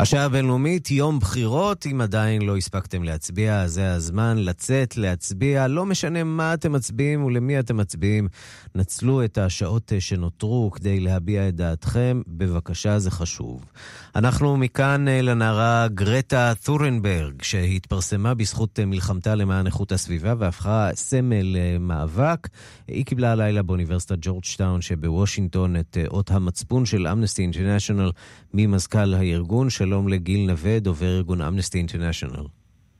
[SPEAKER 6] השעה הבינלאומית, יום בחירות, אם עדיין לא הספקתם להצביע, זה הזמן לצאת, להצביע, לא משנה מה אתם מצביעים ולמי אתם מצביעים. נצלו את השעות שנותרו כדי להביע את דעתכם, בבקשה, זה חשוב. אנחנו מכאן אה, לנערה גרטה תורנברג, שהתפרסמה בזכות אה, מלחמתה למען איכות הסביבה והפכה סמל אה, מאבק. היא קיבלה הלילה באוניברסיטת ג'ורג'טאון שבוושינגטון את אות המצפון של אמנסטי אינטרנשיונל ממזכ"ל הארגון. שלום לגיל נווה, דובר ארגון אמנסטי אינטרנשיונל.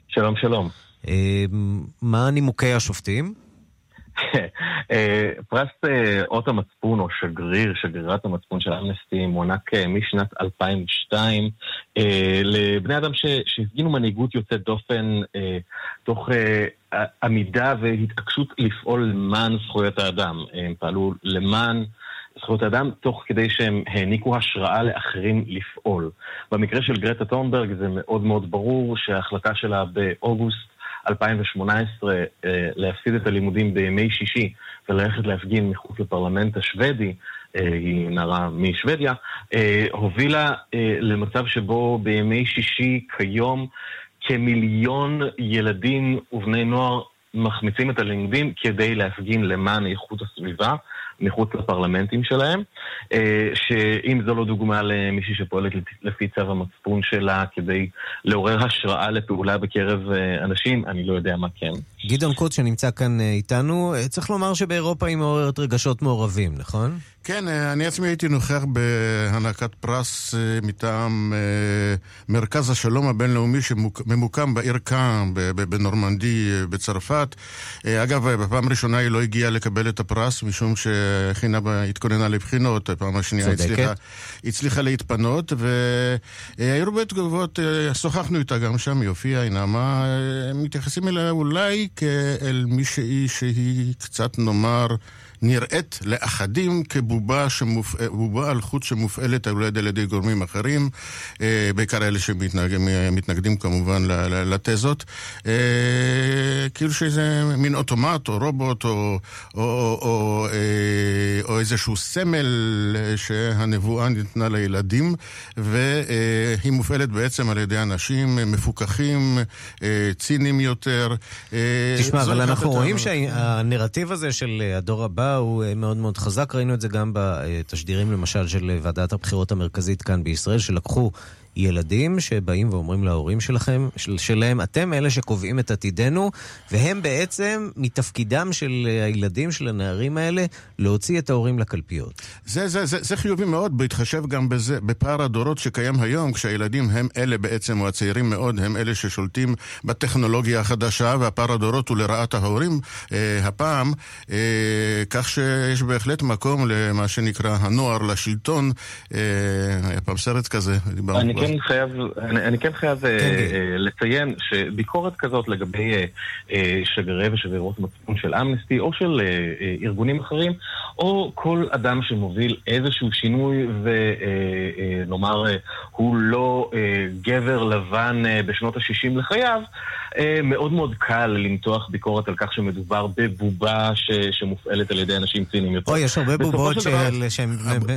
[SPEAKER 48] שלום, שלום.
[SPEAKER 6] מה נימוקי השופטים?
[SPEAKER 48] פרס אות המצפון, או שגריר, שגרירת המצפון של אמנסטי, מוענק משנת 2002 לבני אדם שהפגינו מנהיגות יוצאת דופן תוך עמידה והתעקשות לפעול למען זכויות האדם. הם פעלו למען... זכויות האדם, תוך כדי שהם העניקו השראה לאחרים לפעול. במקרה של גרטה טורנברג זה מאוד מאוד ברור שההחלטה שלה באוגוסט 2018 אה, להפסיד את הלימודים בימי שישי וללכת להפגין מחוץ לפרלמנט השוודי, אה, היא נערה משוודיה, אה, הובילה למצב שבו בימי שישי כיום כמיליון ילדים ובני נוער מחמיצים את הלימודים כדי להפגין למען איכות הסביבה. מחוץ לפרלמנטים שלהם, שאם זו לא דוגמה למישהי שפועלת לפי צו המצפון שלה כדי לעורר השראה לפעולה בקרב אנשים, אני לא יודע מה כן.
[SPEAKER 6] גדעון קוץ שנמצא כאן איתנו, צריך לומר שבאירופה היא מעוררת רגשות מעורבים, נכון?
[SPEAKER 14] כן, אני עצמי הייתי נוכח בהענקת פרס מטעם מרכז השלום הבינלאומי שממוקם בעיר קאם בנורמנדי בצרפת. אגב, בפעם הראשונה היא לא הגיעה לקבל את הפרס משום שהכינה, התכוננה לבחינות, בפעם השנייה הצליחה, הצליחה להתפנות, והיו הרבה תגובות, שוחחנו איתה גם שם, היא הופיעה, היא נעמה, מתייחסים אליה אולי כאל מישהי שהיא קצת נאמר... נראית לאחדים כבובה שמופ... בובה על חוט שמופעלת על ידי גורמים אחרים, אה, בעיקר אלה שמתנגדים כמובן לתזות, אה, כאילו שזה מין אוטומט או רובוט או, או, או, או, אה, או איזשהו סמל שהנבואה ניתנה לילדים, והיא מופעלת בעצם על ידי אנשים מפוכחים, ציניים יותר.
[SPEAKER 6] תשמע, אבל אנחנו רואים שהנרטיב הזה של הדור הבא הוא מאוד מאוד חזק. ראינו את זה גם בתשדירים למשל של ועדת הבחירות המרכזית כאן בישראל, שלקחו ילדים שבאים ואומרים להורים שלכם, של, שלהם, אתם אלה שקובעים את עתידנו, והם בעצם, מתפקידם של הילדים, של הנערים האלה, להוציא את ההורים לקלפיות.
[SPEAKER 14] זה, זה, זה, זה חיובי מאוד, בהתחשב גם בזה, בפער הדורות שקיים היום, כשהילדים הם אלה בעצם, או הצעירים מאוד, הם אלה ששולטים בטכנולוגיה החדשה, והפער הדורות הוא לרעת ההורים אה, הפעם, אה, כך שיש בהחלט מקום למה שנקרא הנוער לשלטון. אה, היה פעם סרט כזה, דיברנו.
[SPEAKER 48] כן חייב, אני, אני כן חייב כן, uh, לציין שביקורת כזאת לגבי uh, uh, שגרירי ושגרירות מצפון של אמנסטי או של uh, uh, ארגונים אחרים, או כל אדם שמוביל איזשהו שינוי ונאמר uh, uh, הוא לא uh, גבר לבן uh, בשנות ה-60 לחייו, uh, מאוד מאוד קל למתוח ביקורת על כך שמדובר בבובה ש, שמופעלת על ידי אנשים ציניים יותר.
[SPEAKER 6] אוי, יש הרבה בובות שהן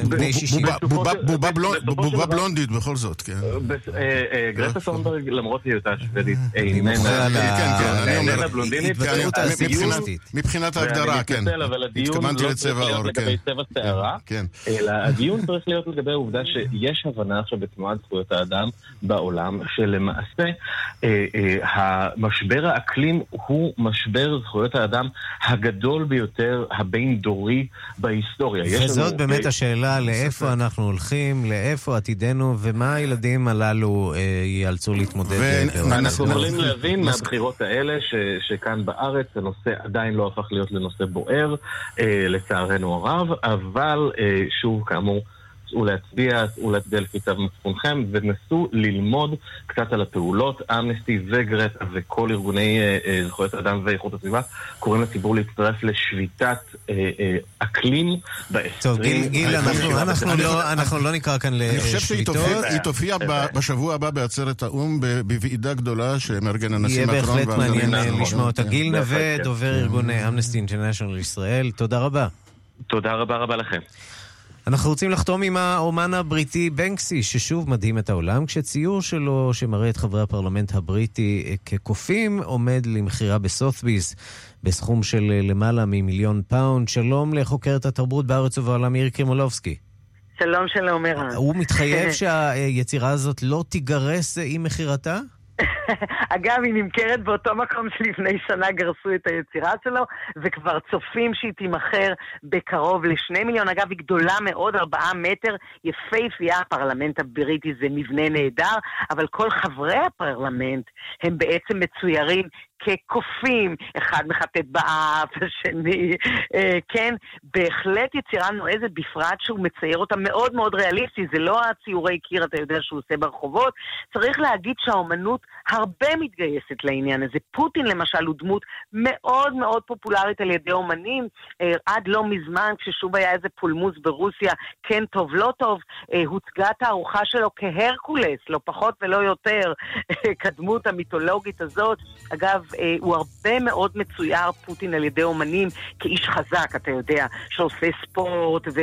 [SPEAKER 6] בני 60.
[SPEAKER 14] בובה בלונדית בכל זאת, כן.
[SPEAKER 48] גרטה סונברג, למרות היותה שוודית, איננה
[SPEAKER 14] בלונדינית. מבחינת ההגדרה, כן. התכוונתי לצבע
[SPEAKER 48] להיות לגבי צבע שערה,
[SPEAKER 14] כן.
[SPEAKER 48] אלא הדיון צריך להיות לגבי העובדה שיש הבנה עכשיו בתנועת זכויות האדם בעולם, שלמעשה אה, אה, המשבר האקלים הוא משבר זכויות האדם הגדול ביותר, הבין-דורי בהיסטוריה.
[SPEAKER 6] וזאת
[SPEAKER 48] לנו,
[SPEAKER 6] באמת
[SPEAKER 48] אה,
[SPEAKER 6] השאלה, לאיפה אנחנו הולכים, לאיפה עתידנו, ומה הילדים הללו אה, ייאלצו להתמודד אה,
[SPEAKER 48] אנחנו. יכולים להבין מהבחירות האלה ש, שכאן בארץ הנושא עדיין לא הפך להיות לנושא בוער, אה, לצערנו הרב, אבל אה, שוב, כאמור, צאו להצביע, צאו להצביע לפי צו מצפונכם, ונסו ללמוד קצת על הפעולות. אמנסטי וגרטה וכל ארגוני אה, אה, זכויות האדם ואיכות הסביבה קוראים לציבור להצטרף לשביתת אה, אה, אקלים ב-20...
[SPEAKER 6] טוב, גיל, גיל, אנחנו- אנחנו לא- אנחנו לא נקרא כאן
[SPEAKER 14] אני חושב שהיא
[SPEAKER 6] לשביתות.
[SPEAKER 14] תופיע- בשבוע הבא בעצרת האו"ם בוועידה גדולה שמארגן הנשיא
[SPEAKER 6] יהיה
[SPEAKER 14] מקרון.
[SPEAKER 6] בהחלט מעניין אה. לשמוע אותה. גיל נווה,
[SPEAKER 14] כן.
[SPEAKER 6] דובר ארגוני אמנסטי אינטרנשיונל ישראל, תודה רבה.
[SPEAKER 48] תודה רבה רבה לכם.
[SPEAKER 6] אנחנו רוצים לחתום עם האומן הבריטי בנקסי, ששוב מדהים את העולם, כשציור שלו שמראה את חברי הפרלמנט הבריטי כקופים עומד למכירה בסות'ביס בסכום של אה, למעלה ממיליון פאונד. שלום לחוקרת התרבות בארץ ובעולם מירי קרימולובסקי.
[SPEAKER 49] שלום שלום ערן.
[SPEAKER 6] הוא מתחייב שהיצירה הזאת לא תיגרס עם מכירתה?
[SPEAKER 49] אגב, היא נמכרת באותו מקום שלפני שנה גרסו את היצירה שלו, וכבר צופים שהיא תימכר בקרוב לשני מיליון. אגב, היא גדולה מאוד, ארבעה מטר, יפהפייה, הפרלמנט הבריטי זה מבנה נהדר, אבל כל חברי הפרלמנט הם בעצם מצוירים כקופים, אחד מחטט באף, השני, אה, כן, בהחלט יצירה נועזת, בפרט שהוא מצייר אותה מאוד מאוד ריאליסטי, זה לא הציורי קיר, אתה יודע, שהוא עושה ברחובות. צריך להגיד שהאומנות הרבה מתגייסת לעניין הזה. פוטין למשל הוא דמות מאוד מאוד פופולרית על ידי אומנים. אה, עד לא מזמן, כששוב היה איזה פולמוס ברוסיה, כן טוב, לא טוב, אה, הוצגה תערוכה שלו כהרקולס, לא פחות ולא יותר, כדמות המיתולוגית הזאת. אגב, אה, הוא הרבה מאוד מצויר, פוטין, על ידי אומנים, כאיש חזק, אתה יודע, שעושה ספורט ו...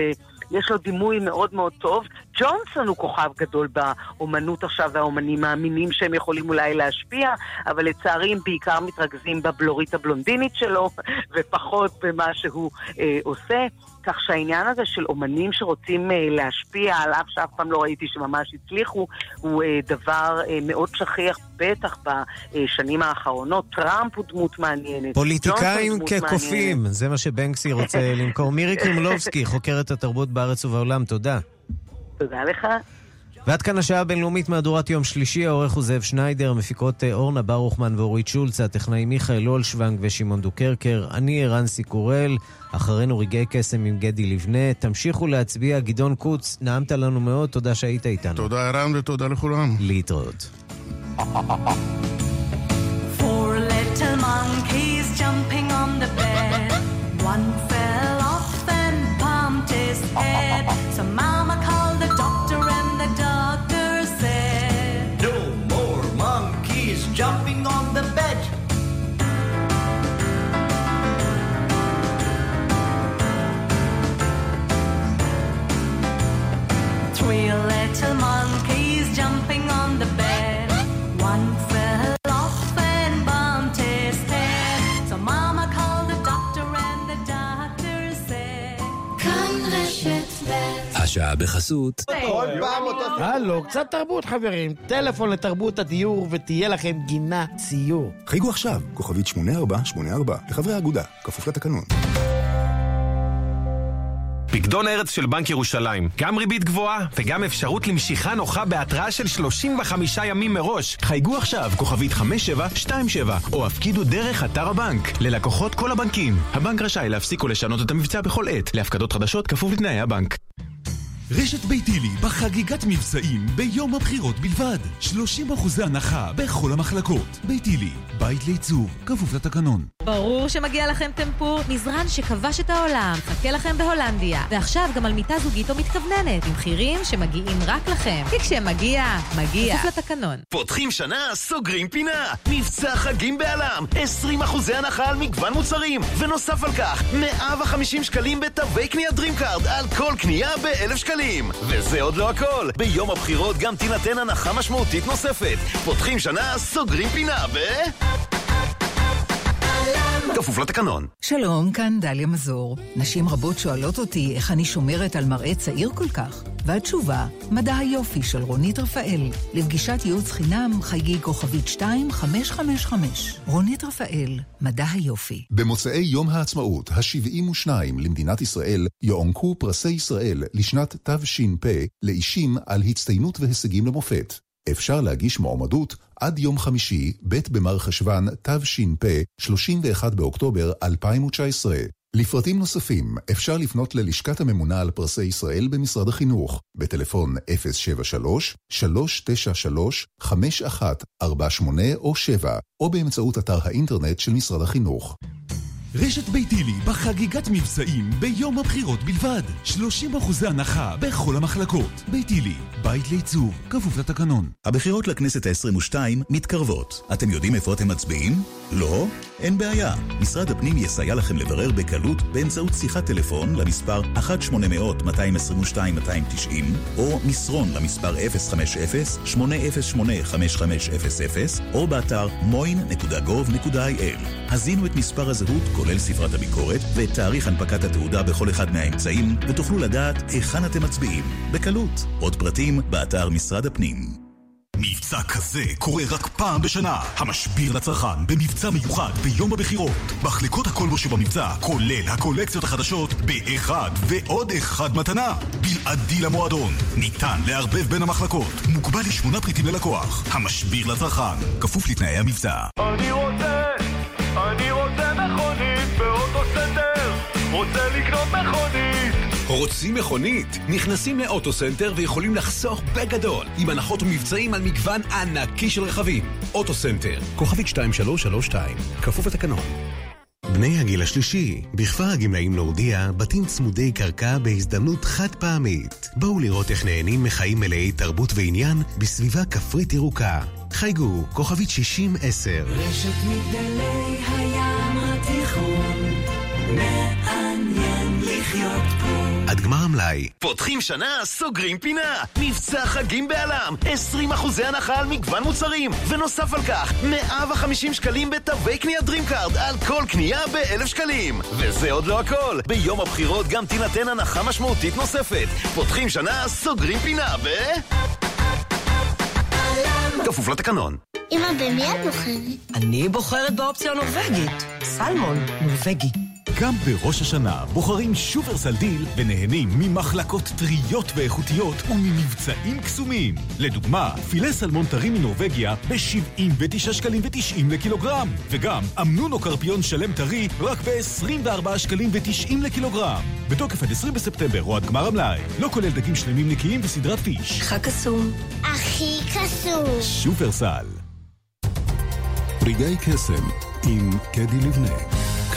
[SPEAKER 49] יש לו דימוי מאוד מאוד טוב. ג'ונסון הוא כוכב גדול באומנות עכשיו, והאומנים מאמינים שהם יכולים אולי להשפיע, אבל לצערי הם בעיקר מתרכזים בבלורית הבלונדינית שלו, ופחות במה שהוא אה, עושה. כך שהעניין הזה של אומנים שרוצים אה, להשפיע, על אף שאף פעם לא ראיתי שממש הצליחו, הוא אה, דבר אה, מאוד שכיח, בטח בשנים האחרונות. טראמפ הוא דמות מעניינת.
[SPEAKER 6] פוליטיקאים כקופים. זה מה שבנקסי רוצה למכור. מירי קרימולובסקי, חוקרת התרבות בארץ ובעולם, תודה.
[SPEAKER 49] תודה לך.
[SPEAKER 6] ועד כאן השעה הבינלאומית מהדורת יום שלישי, העורך הוא זאב שניידר, מפיקות אה, אורנה ברוכמן ואורית שולץ, הטכנאי מיכאל אולשוונג ושמעון דוקרקר, אני ערן סיקורל, אחרינו רגעי קסם עם גדי לבנה, תמשיכו להצביע, גדעון קוץ, נעמת לנו מאוד, תודה שהיית איתנו.
[SPEAKER 14] תודה ערן ותודה לכולם.
[SPEAKER 6] להתראות.
[SPEAKER 47] Four little monkeys jumping on the bed. One fell off and bumped his head.
[SPEAKER 50] השעה בחסות.
[SPEAKER 51] כל פעם אותו... הלו, קצת תרבות חברים. טלפון לתרבות הדיור ותהיה לכם גינה ציור.
[SPEAKER 52] חייגו עכשיו, כוכבית 8484, לחברי האגודה, כפוף לתקנון.
[SPEAKER 53] פקדון ארץ של בנק ירושלים. גם ריבית גבוהה וגם אפשרות למשיכה נוחה בהתראה של 35 ימים מראש. חייגו עכשיו, כוכבית 5727, או הפקידו דרך אתר הבנק. ללקוחות כל הבנקים. הבנק רשאי להפסיק או לשנות את המבצע בכל עת. להפקדות חדשות כפוף לתנאי הבנק.
[SPEAKER 25] רשת ביתילי בחגיגת מבצעים ביום הבחירות בלבד. 30% הנחה בכל המחלקות. ביתילי, בית לייצור, כפוף לתקנון.
[SPEAKER 54] ברור שמגיע לכם טמפור, מזרן שכבש את העולם, מחכה לכם בהולנדיה. ועכשיו גם על מיטה זוגית או מתכווננת, עם מחירים שמגיעים רק לכם. כי כשמגיע, מגיע. כפוף לתקנון.
[SPEAKER 55] פותחים שנה, סוגרים פינה. מבצע חגים בא.ל.מ. 20% הנחה על מגוון מוצרים. ונוסף על כך, 150 שקלים בתווי קניית דרימקארד על כל קנייה ב-1,000 שקלים. וזה עוד לא הכל. ביום הבחירות גם תינתן הנחה משמעותית נוספת. פותחים שנה, סוגרים פינה ב...
[SPEAKER 40] כפוף לתקנון.
[SPEAKER 56] שלום, כאן דליה מזור. נשים רבות שואלות אותי איך אני שומרת על מראה צעיר כל כך. והתשובה, מדע היופי של רונית רפאל. לפגישת ייעוץ חינם, חייגי כוכבית 2555. רונית רפאל, מדע היופי.
[SPEAKER 52] במוצאי יום העצמאות, ה-72 למדינת ישראל, יוענקו פרסי ישראל לשנת תש"פ לאישים על הצטיינות והישגים למופת. אפשר להגיש מועמדות עד יום חמישי, ב' במר חשוון, תש"פ, 31 באוקטובר 2019. לפרטים נוספים אפשר לפנות ללשכת הממונה על פרסי ישראל במשרד החינוך, בטלפון 073-393-5148 או 7, או באמצעות אתר האינטרנט של משרד החינוך.
[SPEAKER 25] רשת ביתילי בחגיגת מבצעים ביום הבחירות בלבד. 30% הנחה בכל המחלקות. ביתילי, בית לעיצוב, כפוף לתקנון.
[SPEAKER 18] הבחירות לכנסת ה-22 מתקרבות. אתם יודעים איפה אתם מצביעים? לא? אין בעיה. משרד הפנים יסייע לכם לברר בקלות באמצעות שיחת טלפון למספר 1-800-222-290 או מסרון למספר 050-808-5500 או באתר moin.gov.il. הזינו את מספר הזהות כולל ספרת הביקורת ואת תאריך הנפקת התעודה בכל אחד מהאמצעים ותוכלו לדעת היכן אתם מצביעים. בקלות. עוד פרטים באתר משרד הפנים.
[SPEAKER 25] מבצע כזה קורה רק פעם בשנה. המשביר לצרכן במבצע מיוחד ביום הבחירות. מחלקות הכל בו שבמבצע, כולל הקולקציות החדשות, באחד ועוד אחד מתנה. בלעדי למועדון. ניתן לערבב בין המחלקות. מוגבל לשמונה פריטים ללקוח. המשביר לצרכן. כפוף לתנאי המבצע.
[SPEAKER 57] אני רוצה, רוצה לקנות מכונית.
[SPEAKER 29] רוצים מכונית? נכנסים לאוטוסנטר ויכולים לחסוך בגדול עם הנחות ומבצעים על מגוון ענקי של רכבים. אוטוסנטר, כוכבית 2332, כפוף לתקנון. בני הגיל השלישי, בכפר הגמלאים להודיע, בתים צמודי קרקע בהזדמנות חד פעמית. בואו לראות איך נהנים מחיים מלאי תרבות ועניין בסביבה כפרית ירוקה. חייגו, כוכבית 60-10.
[SPEAKER 58] רשת מגדלי הים לחיות פה.
[SPEAKER 29] עד גמר המלאי.
[SPEAKER 40] פותחים שנה, סוגרים פינה. מבצע חגים בעלם. 20% הנחה על מגוון מוצרים. ונוסף על כך, 150 שקלים בתווי קנייה DreamCard על כל קנייה ב-1,000 שקלים. וזה עוד לא הכל. ביום הבחירות גם תינתן הנחה משמעותית נוספת. פותחים שנה, סוגרים פינה ב... כפוף לתקנון.
[SPEAKER 59] אמא, במי את בוחרת?
[SPEAKER 60] אני בוחרת באופציה הנורבגית. סלמון, נורבגי.
[SPEAKER 25] גם בראש השנה בוחרים שופרסל דיל ונהנים ממחלקות טריות ואיכותיות וממבצעים קסומים. לדוגמה, פילה סלמון טרי מנורבגיה ב-79 שקלים ו-90 לקילוגרם, וגם אמנון או קרפיון שלם טרי רק ב-24 שקלים ו-90 לקילוגרם. בתוקף עד 20 בספטמבר או עד גמר המלאי. לא כולל דגים שלמים נקיים וסדרת פיש.
[SPEAKER 60] חג קסום.
[SPEAKER 59] הכי קסום.
[SPEAKER 25] שופרסל. רגעי קסם עם קדי לבנה.